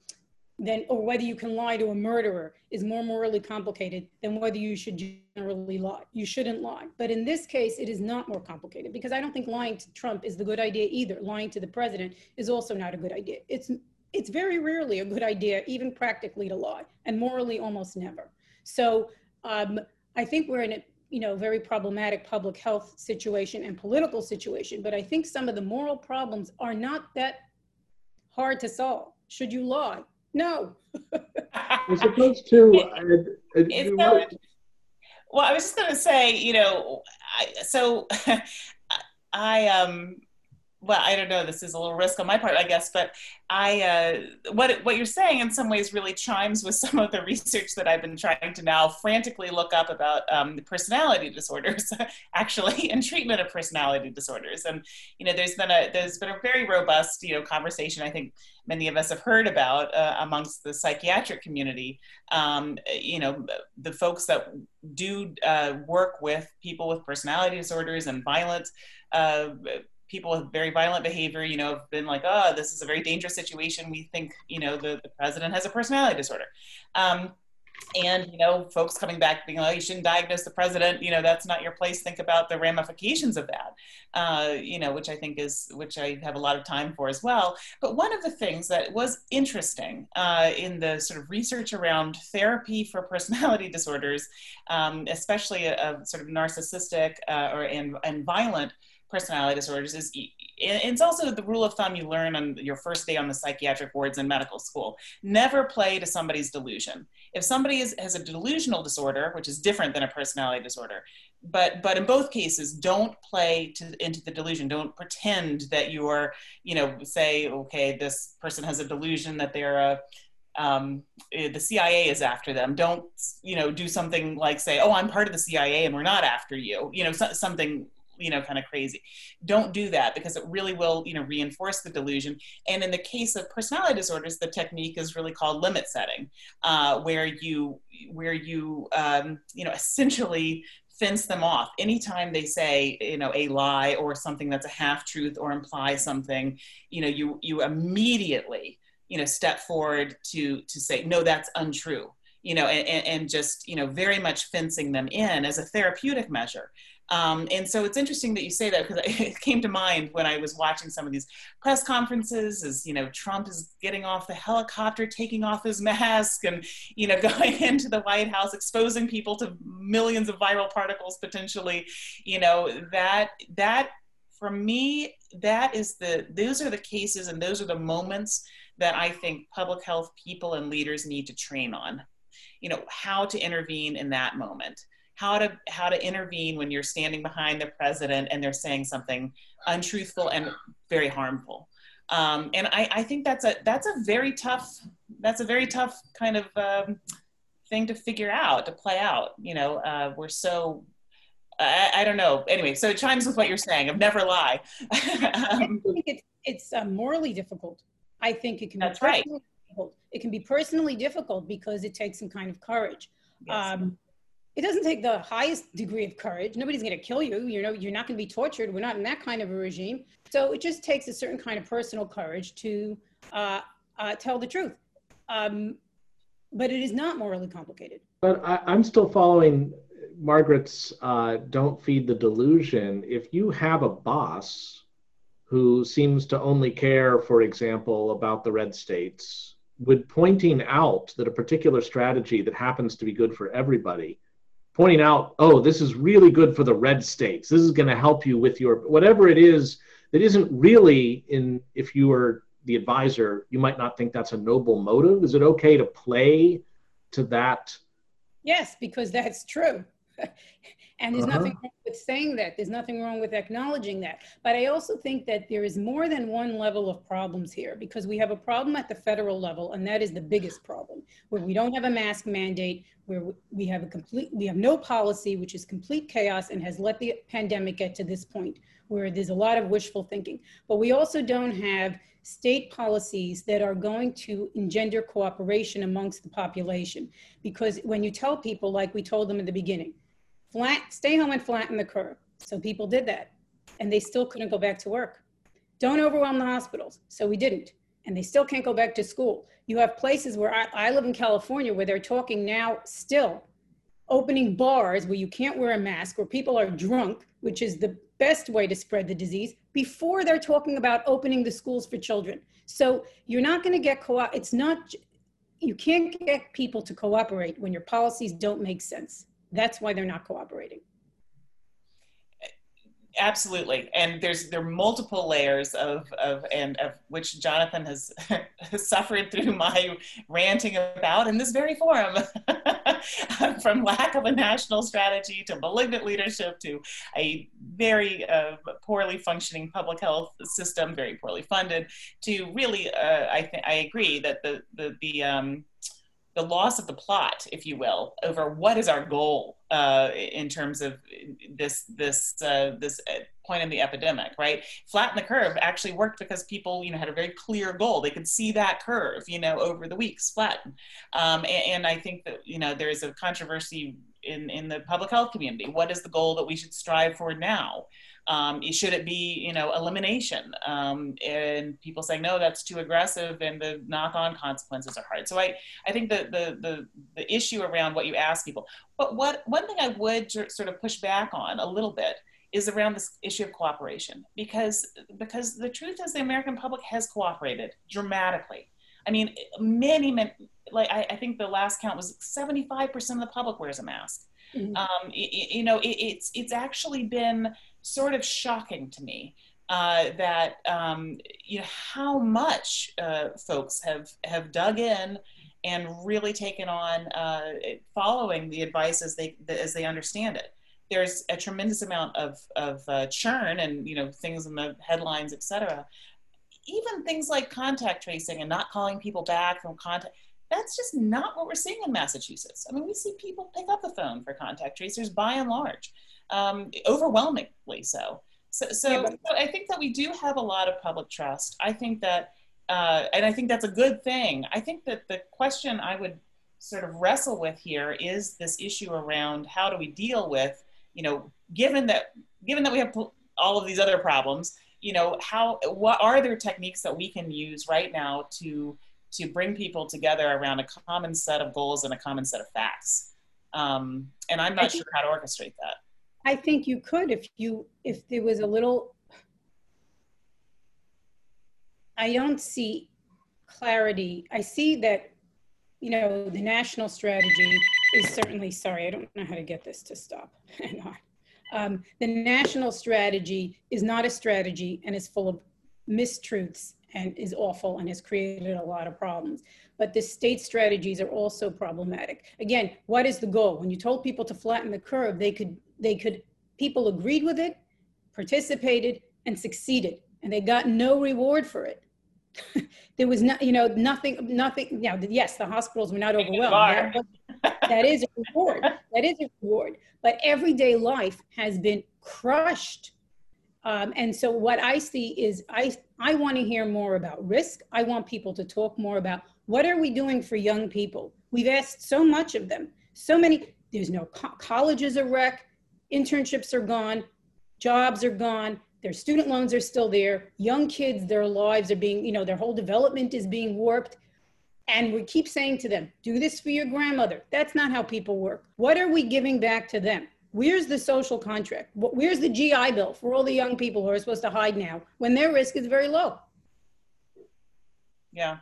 Speaker 4: than, or whether you can lie to a murderer is more morally complicated than whether you should generally lie. You shouldn't lie. But in this case, it is not more complicated because I don't think lying to Trump is the good idea either. Lying to the president is also not a good idea. It's it's very rarely a good idea, even practically, to lie, and morally almost never. So um, I think we're in a you know very problematic public health situation and political situation. But I think some of the moral problems are not that hard to solve. Should you lie? No.
Speaker 1: As opposed to, uh, uh, you
Speaker 2: so-
Speaker 1: know,
Speaker 2: Well, I was just going to say, you know, I, so I um well, I don't know. This is a little risk on my part, I guess, but I uh, what what you're saying in some ways really chimes with some of the research that I've been trying to now frantically look up about um, the personality disorders, actually, and treatment of personality disorders. And you know, there's been a there's been a very robust you know conversation. I think many of us have heard about uh, amongst the psychiatric community. Um, you know, the folks that do uh, work with people with personality disorders and violence uh, people with very violent behavior, you know, have been like, oh, this is a very dangerous situation. We think, you know, the, the president has a personality disorder. Um, and, you know, folks coming back being like, oh, you shouldn't diagnose the president, you know, that's not your place. Think about the ramifications of that, uh, you know, which I think is, which I have a lot of time for as well. But one of the things that was interesting uh, in the sort of research around therapy for personality disorders, um, especially a, a sort of narcissistic uh, or and, and violent personality disorders is it's also the rule of thumb you learn on your first day on the psychiatric wards in medical school never play to somebody's delusion if somebody is, has a delusional disorder which is different than a personality disorder but but in both cases don't play to, into the delusion don't pretend that you're you know say okay this person has a delusion that they're a um, the CIA is after them. Don't you know do something like say, "Oh, I'm part of the CIA and we're not after you." You know, so, something you know kind of crazy. Don't do that because it really will you know reinforce the delusion. And in the case of personality disorders the technique is really called limit setting uh, where you where you um, you know essentially fence them off. Anytime they say you know a lie or something that's a half truth or imply something you know you you immediately you know step forward to to say no that's untrue. You know and, and just you know very much fencing them in as a therapeutic measure um, and so it's interesting that you say that because it came to mind when I was watching some of these press conferences as, you know, Trump is getting off the helicopter, taking off his mask and, you know, going into the White House, exposing people to millions of viral particles potentially, you know, that, that for me, that is the, those are the cases and those are the moments that I think public health people and leaders need to train on, you know, how to intervene in that moment how to how to intervene when you're standing behind the president and they're saying something untruthful and very harmful. Um, and I, I, think that's a that's a very tough that's a very tough kind of um, thing to figure out to play out. You know, uh, we're so I, I, don't know. Anyway, so it chimes with what you're saying of never lie.
Speaker 4: um, I think it's it's uh, morally difficult. I think it can be
Speaker 2: that's right.
Speaker 4: Difficult. It can be personally difficult because it takes some kind of courage.
Speaker 2: Yes.
Speaker 4: Um, it doesn't take the highest degree of courage. Nobody's going to kill you. You know, you're not going to be tortured. We're not in that kind of a regime. So it just takes a certain kind of personal courage to uh, uh, tell the truth. Um, but it is not morally complicated.
Speaker 1: But I, I'm still following Margaret's uh, don't feed the delusion. If you have a boss who seems to only care, for example, about the red states, would pointing out that a particular strategy that happens to be good for everybody pointing out, oh, this is really good for the red states. This is going to help you with your whatever it is that isn't really in, if you are the advisor, you might not think that's a noble motive. Is it okay to play to that?
Speaker 4: Yes, because that's true. and there's
Speaker 1: Uh-huh.
Speaker 4: nothing wrong with saying that. There's nothing wrong with acknowledging that. But I also think that there is more than one level of problems here because we have a problem at the federal level, and that is the biggest problem, where we don't have a mask mandate, where we have a complete, we have no policy, which is complete chaos and has let the pandemic get to this point, where there's a lot of wishful thinking. But we also don't have state policies that are going to engender cooperation amongst the population. Because when you tell people, like we told them in the beginning, flat, stay home and flatten the curve. So people did that. and they still couldn't go back to work. Don't overwhelm the hospitals. So we didn't. And they still can't go back to school. You have places where I, I live in California where they're talking now still opening bars where you can't wear a mask, where people are drunk, which is the best way to spread the disease, before they're talking about opening the schools for children. So you're not going to get co It's not, you can't get people to cooperate when your policies don't make sense. That's why they're not cooperating.
Speaker 2: Absolutely. And there's there are multiple layers of of and of which jonathan has, suffered through my ranting about in this very forum. From lack of a national strategy to malignant leadership to a very uh, poorly functioning public health system very poorly funded to really uh, i think i agree that the the the um, the loss of the plot, if you will, over what is our goal uh, in terms of this this uh, this uh, point in the epidemic, right? Flatten the curve actually worked because people, you know, had a very clear goal. They could see that curve, you know, over the weeks flatten. Um, and, and I think that you know there is a controversy in in the public health community. What is the goal that we should strive for now? Um, should it be, you know, elimination? Um, and people saying, no, that's too aggressive and the knock-on consequences are hard. So I, I think the, the, the, the issue around what you ask people, but what, one thing I would sort of push back on a little bit is around this issue of cooperation because, because the truth is the American public has cooperated dramatically. I mean, many, many like I, I think the last count was 75% of the public wears a mask. Mm-hmm. Um, it, you know, it, it's, it's actually been, sort of shocking to me uh, that um, you know how much uh, folks have have dug in and really taken on uh, following the advice as they as they understand it. There's a tremendous amount of of uh, churn and you know things in the headlines, etc. Even things like contact tracing and not calling people back from contact. That's just not what we're seeing in Massachusetts. I mean, we see people pick up the phone for contact tracers by and large um, overwhelmingly so. So, so, yeah, but- so, I think that we do have a lot of public trust. I think that, uh, and I think that's a good thing. I think that the question I would sort of wrestle with here is this issue around how do we deal with, you know, given that given that we have all of these other problems, you know, how what are there techniques that we can use right now to to bring people together around a common set of goals and a common set of facts? Um, and I'm not sure how to orchestrate that.
Speaker 4: I think you could if you if there was a little I don't see clarity. I see that you know the national strategy is certainly sorry, I don't know how to get this to stop. Hang on. Um, the national strategy is not a strategy and is full of mistruths and is awful and has created a lot of problems. But the state strategies are also problematic. Again, what is the goal? When you told people to flatten the curve, they could they could people agreed with it participated and succeeded and they got no reward for it there was not you know nothing nothing you know yes the hospitals were not overwhelmed that, is a reward. That is a reward. But everyday life has been crushed. Um, and so what i see is i i want to hear more about risk. I want people to talk more about what are we doing for young people? We've asked so much of them. So many there's no co- college is a wreck internships are gone, jobs are gone, their student loans are still there. Young kids, their lives are being, you know, their whole development is being warped. And we keep saying to them, do this for your grandmother. That's not how people work. What are we giving back to them? Where's the social contract? Where's the GI Bill for all the young people who are supposed to hide now when their risk is very low?
Speaker 2: Yeah.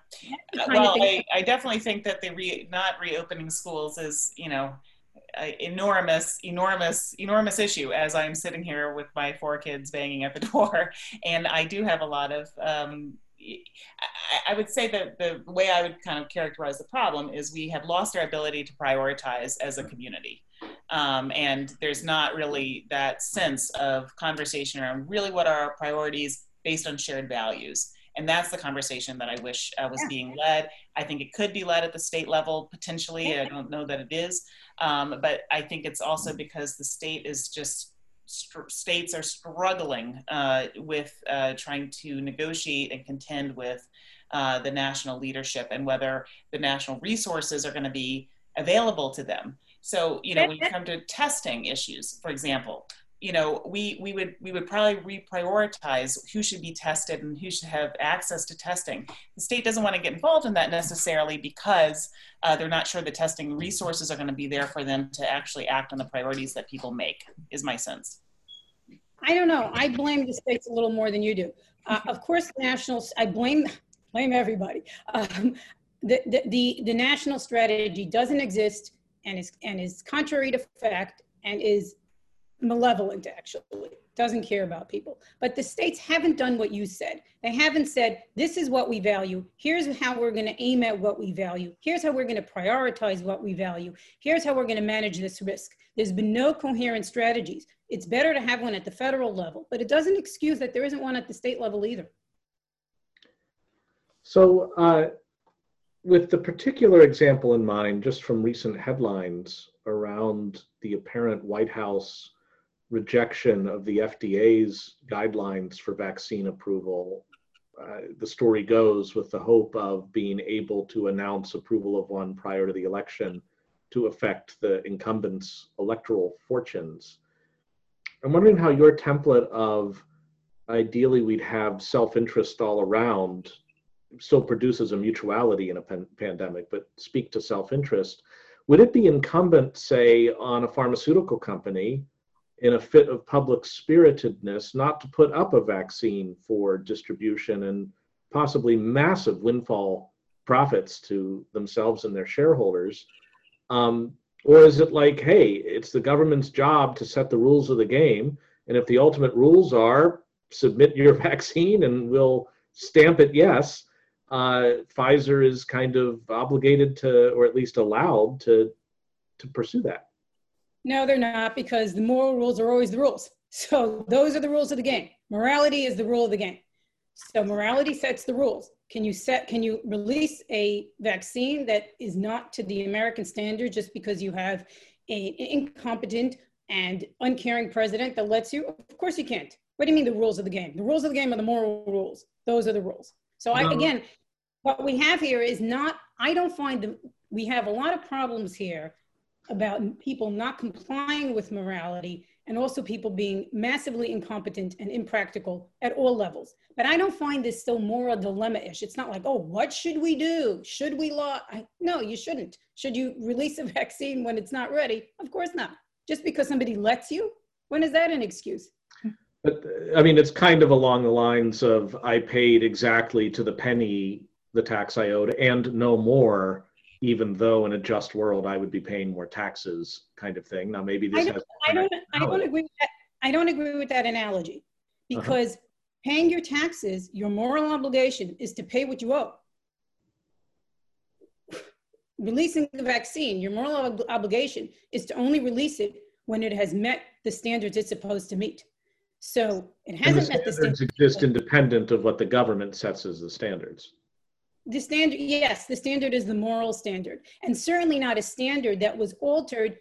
Speaker 2: Well, I, I definitely think that the re, not reopening schools is, you know, enormous, enormous, enormous issue as I'm sitting here with my four kids banging at the door. And I do have a lot of, um, I, I would say that the way I would kind of characterize the problem is we have lost our ability to prioritize as a community. Um, and there's not really that sense of conversation around really what are our priorities based on shared values. And that's the conversation that I wish uh, was yeah. being led. I think it could be led at the state level potentially. I don't know that it is. Um, but I think it's also because the state is just states are struggling uh, with uh, trying to negotiate and contend with uh, the national leadership and whether the national resources are going to be available to them. So, you know, when you come to testing issues, for example, you know, we, we would we would probably reprioritize who should be tested and who should have access to testing. The state doesn't want to get involved in that necessarily because uh, they're not sure the testing resources are going to be there for them to actually act on the priorities that people make. Is my sense.
Speaker 4: I don't know. I blame the states a little more than you do. Uh, of course, national I blame blame everybody. Um, the, the the the national strategy doesn't exist and is and is contrary to fact and is malevolent actually. Doesn't care about people. But the states haven't done what you said. They haven't said this is what we value. Here's how we're going to aim at what we value. Here's how we're going to prioritize what we value. Here's how we're going to manage this risk. There's been no coherent strategies. It's better to have one at the federal level but it doesn't excuse that there isn't one at the state level either.
Speaker 1: So uh, with the particular example in mind just from recent headlines around the apparent white house rejection of the FDA's guidelines for vaccine approval. Uh, the story goes with the hope of being able to announce approval of one prior to the election to affect the incumbent's electoral fortunes. I'm wondering how your template of ideally we'd have self interest all around still produces a mutuality in a pan- pandemic, but speak to self interest. Would it be incumbent, say, on a pharmaceutical company in a fit of public spiritedness not to put up a vaccine for distribution and possibly massive windfall profits to themselves and their shareholders? Um, or is it like, hey, it's the government's job to set the rules of the game, and if the ultimate rules are submit your vaccine and we'll stamp it yes, uh, Pfizer is kind of obligated to, or at least allowed to, to pursue that.
Speaker 4: No, they're not because the moral rules are always the rules. So those are the rules of the game. Morality is the rule of the game. So morality sets the rules. Can you set can you release a vaccine that is not to the American standard just because you have an incompetent and uncaring president that lets you? Of course you can't. What do you mean the rules of the game? The rules of the game are the moral rules. Those are the rules. So I, again, what we have here is not, I don't find the, we have a lot of problems here about people not complying with morality and also people being massively incompetent and impractical at all levels. But I don't find this still moral dilemma-ish. It's not like, oh, what should we do? Should we law? I, no, you shouldn't. Should you release a vaccine when it's not ready? Of course not. Just because somebody lets you, when is that an excuse?
Speaker 1: But I mean, it's kind of along the lines of I paid exactly to the penny the tax I owed and no more even though in a just world I would be paying more taxes, kind of thing. Now maybe this
Speaker 4: I don't,
Speaker 1: has.
Speaker 4: I don't, I don't agree. With that. I don't agree with that analogy uh-huh. because uh-huh. paying your taxes, your moral obligation is to pay what you owe. Releasing the vaccine, your moral ob- obligation is to only release it when it has met the standards it's supposed to meet. So it hasn't
Speaker 1: the
Speaker 4: met the
Speaker 1: standards. Exist independent of what the government sets as the standards
Speaker 4: the standard yes the standard is the moral standard and certainly not a standard that was altered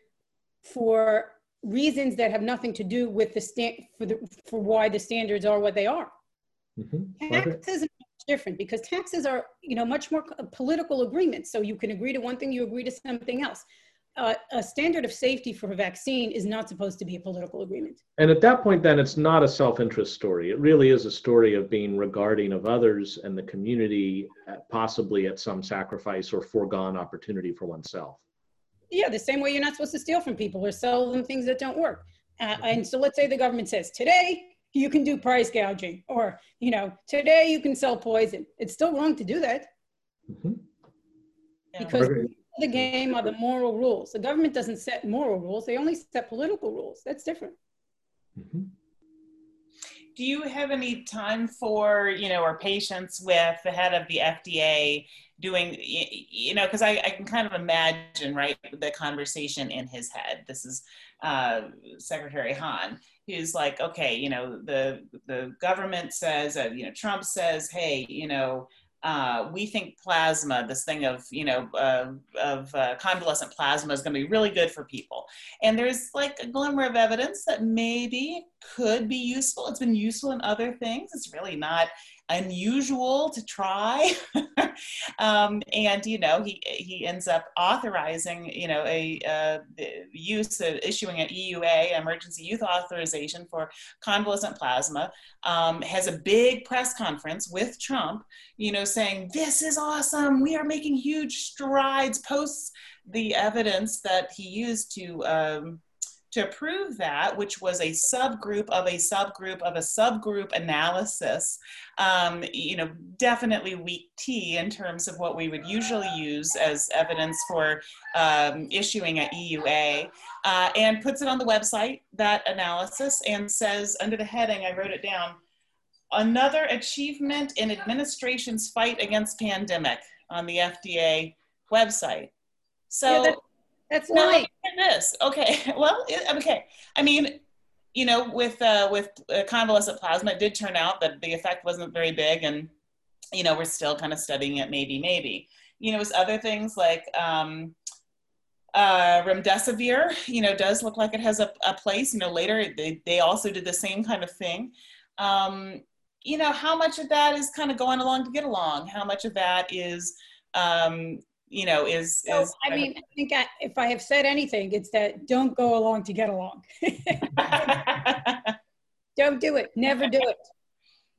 Speaker 4: for reasons that have nothing to do with the stand for the for why the standards are what they are mm-hmm. taxes are different because taxes are you know much more political agreements so you can agree to one thing you agree to something else uh, a standard of safety for a vaccine is not supposed to be a political agreement.
Speaker 1: And at that point, then it's not a self interest story. It really is a story of being regarding of others and the community, at possibly at some sacrifice or foregone opportunity for oneself.
Speaker 4: Yeah, the same way you're not supposed to steal from people or sell them things that don't work. Uh, and so let's say the government says, today you can do price gouging, or, you know, today you can sell poison. It's still wrong to do that. Mm-hmm. Because the game are the moral rules. The government doesn't set moral rules, they only set political rules. That's different. Mm-hmm.
Speaker 2: Do you have any time for, you know, or patience with the head of the FDA doing, you know, because I, I, can kind of imagine, right, the conversation in his head. This is uh, Secretary Hahn, who's like, okay, you know, the the government says, uh, you know, Trump says, hey, you know, uh, we think plasma, this thing of you know uh, of uh, convalescent plasma, is going to be really good for people. And there's like a glimmer of evidence that maybe could be useful. It's been useful in other things. It's really not unusual to try. Um, and you know, he he ends up authorizing, you know, a uh, use of issuing an EUA, emergency use authorization for convalescent plasma. Um, has a big press conference with Trump, you know, saying this is awesome. We are making huge strides. Posts the evidence that he used to. Um, to prove that, which was a subgroup of a subgroup of a subgroup analysis, um, you know, definitely weak tea in terms of what we would usually use as evidence for um, issuing an EUA, uh, and puts it on the website, that analysis, and says under the heading, I wrote it down, another achievement in administration's fight against pandemic on the FDA website. So
Speaker 4: Yeah, That's
Speaker 2: now
Speaker 4: nice.
Speaker 2: look at this. Okay, well, it, okay. I mean, you know, with uh, with uh, convalescent plasma, it did turn out that the effect wasn't very big, and you know, we're still kind of studying it. Maybe, maybe. You know, it's other things like um, uh, remdesivir. You know, does look like it has a, a place. You know, later they they also did the same kind of thing. Um, you know, how much of that is kind of going along to get along? How much of that is um, you know, is
Speaker 4: So,
Speaker 2: is
Speaker 4: I mean, I think I, if I have said anything, it's that don't go along to get along. don't do it. Never do it.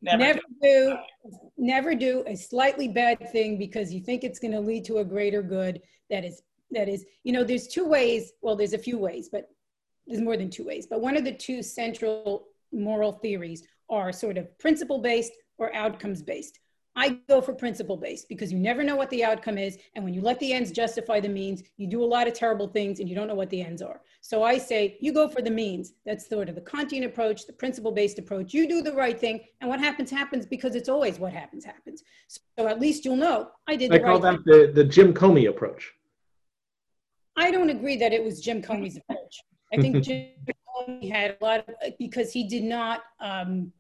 Speaker 2: Never,
Speaker 4: Never do, never do a slightly bad thing because you think it's going to lead to a greater good. That is, that is, you know, there's two ways. Well, there's a few ways, but there's more than two ways. But one of the two central moral theories are sort of principle based or outcomes based. I go for principle based because you never know what the outcome is. And when you let the ends justify the means, you do a lot of terrible things and you don't know what the ends are. So I say, you go for the means. That's sort of the Kantian approach, the principle based approach. You do the right thing. And what happens, happens because it's always what happens, happens. So at least you'll know I did
Speaker 1: I
Speaker 4: the
Speaker 1: call
Speaker 4: right thing.
Speaker 1: that the, the Jim Comey approach.
Speaker 4: I don't agree that it was Jim Comey's approach. I think Jim Comey had a lot of, because he did not, um,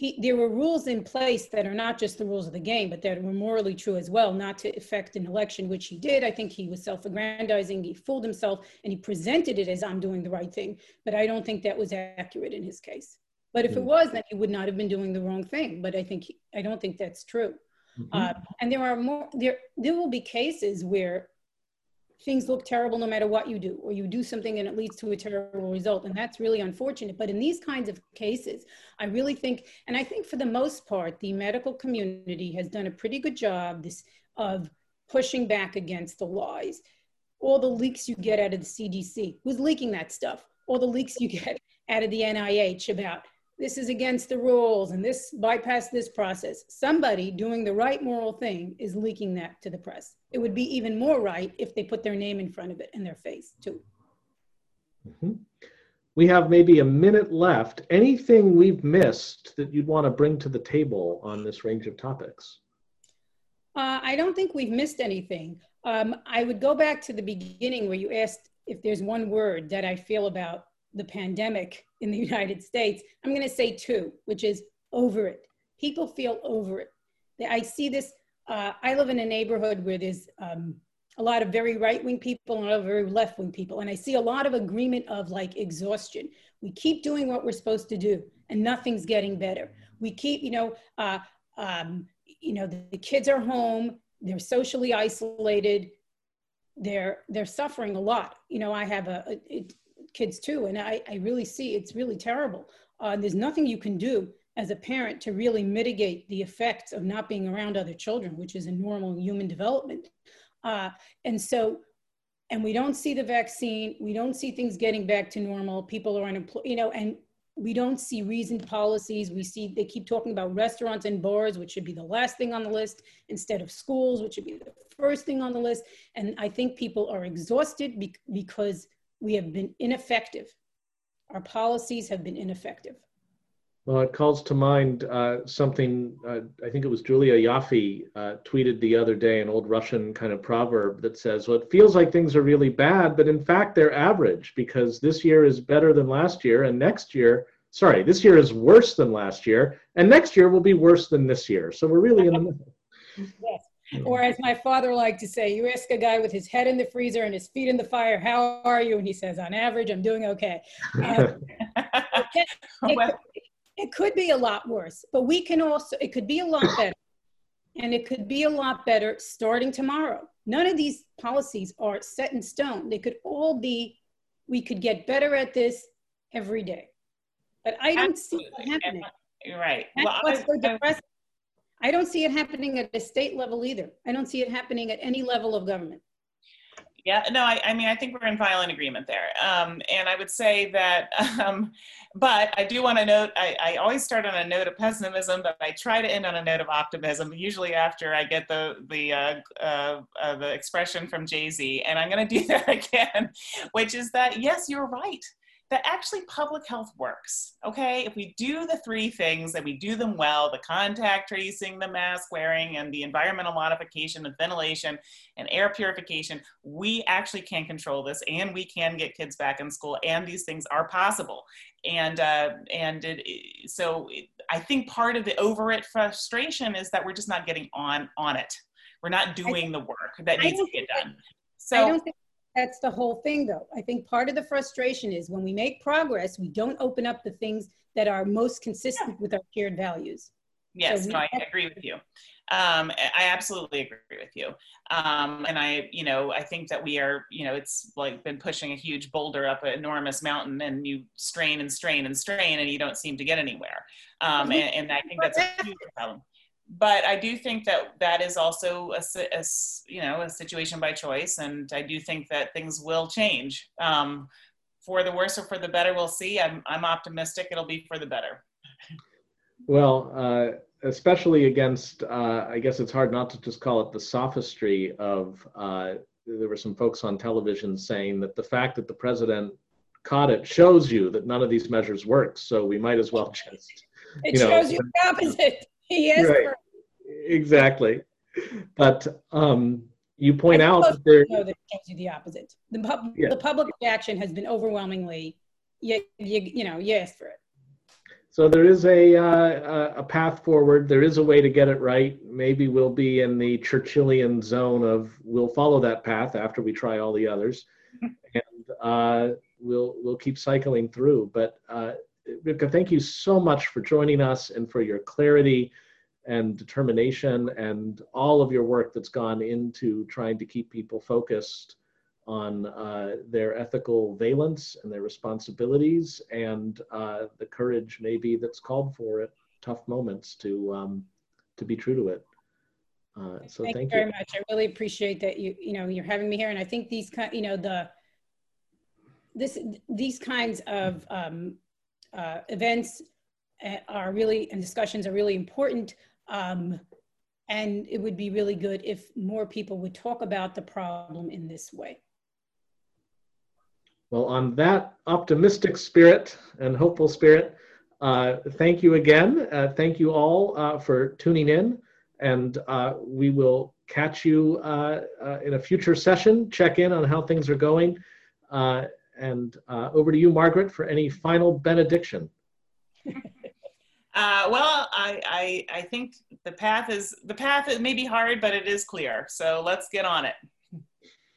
Speaker 4: he, there were rules in place that are not just the rules of the game, but that were morally true as well, not to affect an election, which he did. I think he was self-aggrandizing, he fooled himself, and he presented it as I'm doing the right thing. But I don't think that was accurate in his case. But if it
Speaker 1: Hmm.
Speaker 4: was, then he would not have been doing the wrong thing. But I think, he, I don't think that's true.
Speaker 1: Mhm.
Speaker 4: Uh, and there are more, there, there will be cases where things look terrible no matter what you do, or you do something and it leads to a terrible result. And that's really unfortunate. But in these kinds of cases, I really think, and I think for the most part, the medical community has done a pretty good job this, of pushing back against the lies. All the leaks you get out of the CDC, who's leaking that stuff? All the leaks you get out of the NIH about this is against the rules and this bypass this process. Somebody doing the right moral thing is leaking that to the press. It would be even more right if they put their name in front of it and their face too.
Speaker 1: Mhm. We have maybe a minute left. Anything we've missed that you'd want to bring to the table on this range of topics?
Speaker 4: Uh, I don't think we've missed anything. Um, I would go back to the beginning where you asked if there's one word that I feel about the pandemic in the United States. I'm going to say two, which is over it. People feel over it. I see this. Uh, I live in a neighborhood where there's um, a lot of very right wing people and a lot of very left wing people. And I see a lot of agreement of like exhaustion. We keep doing what we're supposed to do and nothing's getting better. We keep, you know, uh, um, you know, the, the kids are home, they're socially isolated, they're, they're suffering a lot. You know, I have a, a it, kids too, and I, I really see it's really terrible. Uh, there's nothing you can do as a parent to really mitigate the effects of not being around other children, which is a normal human development. Uh, and so, and we don't see the vaccine, we don't see things getting back to normal. People are unemployed, you know, and we don't see reasoned policies. We see they keep talking about restaurants and bars, which should be the last thing on the list, instead of schools, which should be the first thing on the list. And I think people are exhausted be- because we have been ineffective. Our policies have been ineffective.
Speaker 1: Well, it calls to mind uh, something, uh, I think it was Julia Ioffe uh, tweeted the other day, an old Russian kind of proverb that says, well, it feels like things are really bad, but in fact, they're average because this year is better than last year, and next year, sorry, this year is worse than last year, and next year will be worse than this year. So we're really in the middle.
Speaker 4: Yes. Or as my father liked to say, you ask a guy with his head in the freezer and his feet in the fire, how are you? And he says, on average, I'm doing okay. Um,
Speaker 2: Well,
Speaker 4: could, it could be a lot worse, but we can also, it could be a lot better. and it could be a lot better starting tomorrow. None of these policies are set in stone. They could all be, we could get better at this every day. But I don't see it happening.
Speaker 2: You're right.
Speaker 4: That's
Speaker 2: Well,
Speaker 4: what's so depressing. I don't see it happening at the state level either. I don't see it happening at any level of government.
Speaker 2: Yeah, no, I, I mean, I think we're in violent agreement there. Um, and I would say that, um, but I do want to note, I, I always start on a note of pessimism, but I try to end on a note of optimism, usually after I get the, the, uh, uh, uh, the expression from Jay-Z. And I'm going to do that again, which is that, yes, you're right. That actually public health works. Okay. If we do the three things and we do them well, the contact tracing, the mask wearing, and the environmental modification, the ventilation, and air purification, we actually can control this and we can get kids back in school and these things are possible and uh, and it, so it, i think part of the over it frustration is that we're just not getting on on it we're not doing the work that needs to get done so
Speaker 4: that's the whole thing, though. I think part of the frustration is when we make progress, we don't open up the things that are most consistent with our shared values.
Speaker 2: yes
Speaker 4: we
Speaker 2: no i agree with you um, I I absolutely agree with you. Um, and I, you know, I think that we are, you know, it's like been pushing a huge boulder up an enormous mountain and you strain and strain and strain and you don't seem to get anywhere. Um, and, and I think that's a huge problem. But I do think that that is also a, si- a s- you know, a situation by choice. And I do think that things will change. Um, for the worse or for the better, we'll see. I'm, I'm optimistic it'll be for the better.
Speaker 1: Well, uh, especially against, uh, I guess it's hard not to just call it the sophistry of, uh, there were some folks on television saying that the fact that the president caught it shows you that none of these measures work. So we might as well just,
Speaker 4: It
Speaker 1: You know,
Speaker 4: shows you the opposite. He asked
Speaker 1: Right. exactly. But um, you point out that there,
Speaker 4: that shows you the opposite. The, pub,
Speaker 1: Yeah.
Speaker 4: the public reaction has been overwhelmingly, you, you, you know, you asked for it.
Speaker 1: So there is a, uh, a path forward. There is a way to get it right. Maybe we'll be in the Churchillian zone of we'll follow that path after we try all the others, and uh, we'll we'll keep cycling through. But uh, Rivka, thank you so much for joining us and for your clarity and determination and all of your work that's gone into trying to keep people focused on uh, their ethical valence and their responsibilities and uh, the courage maybe that's called for at tough moments to um, to be true to it. Uh, so
Speaker 4: thank,
Speaker 1: thank,
Speaker 4: you
Speaker 1: you.
Speaker 4: very much. I really appreciate that you, you know, you're having me here. And I think these kind, you know, the, this, these kinds of um, uh, events uh, are really, and discussions are really important. Um, and it would be really good if more people would talk about the problem in this way.
Speaker 1: Well, on that optimistic spirit and hopeful spirit, uh, thank you again. Uh, thank you all uh, for tuning in, and uh, we will catch you uh, in a future session. Check in on how things are going, and uh, over to you, Margaret, for any final benediction.
Speaker 2: Uh, well, I, I, I think the path is the path. It may be hard, but it is clear. So let's get on it.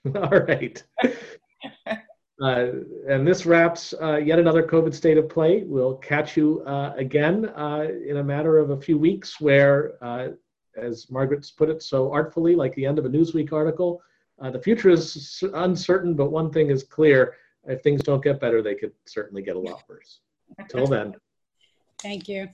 Speaker 1: All right. Uh, and this wraps uh, yet another COVID state of play. We'll catch you uh, again uh, in a matter of a few weeks, where, uh, as Margaret's put it so artfully, like the end of a Newsweek article, uh, the future is uncertain, but one thing is clear if things don't get better, they could certainly get a lot worse. Till then.
Speaker 4: Thank you.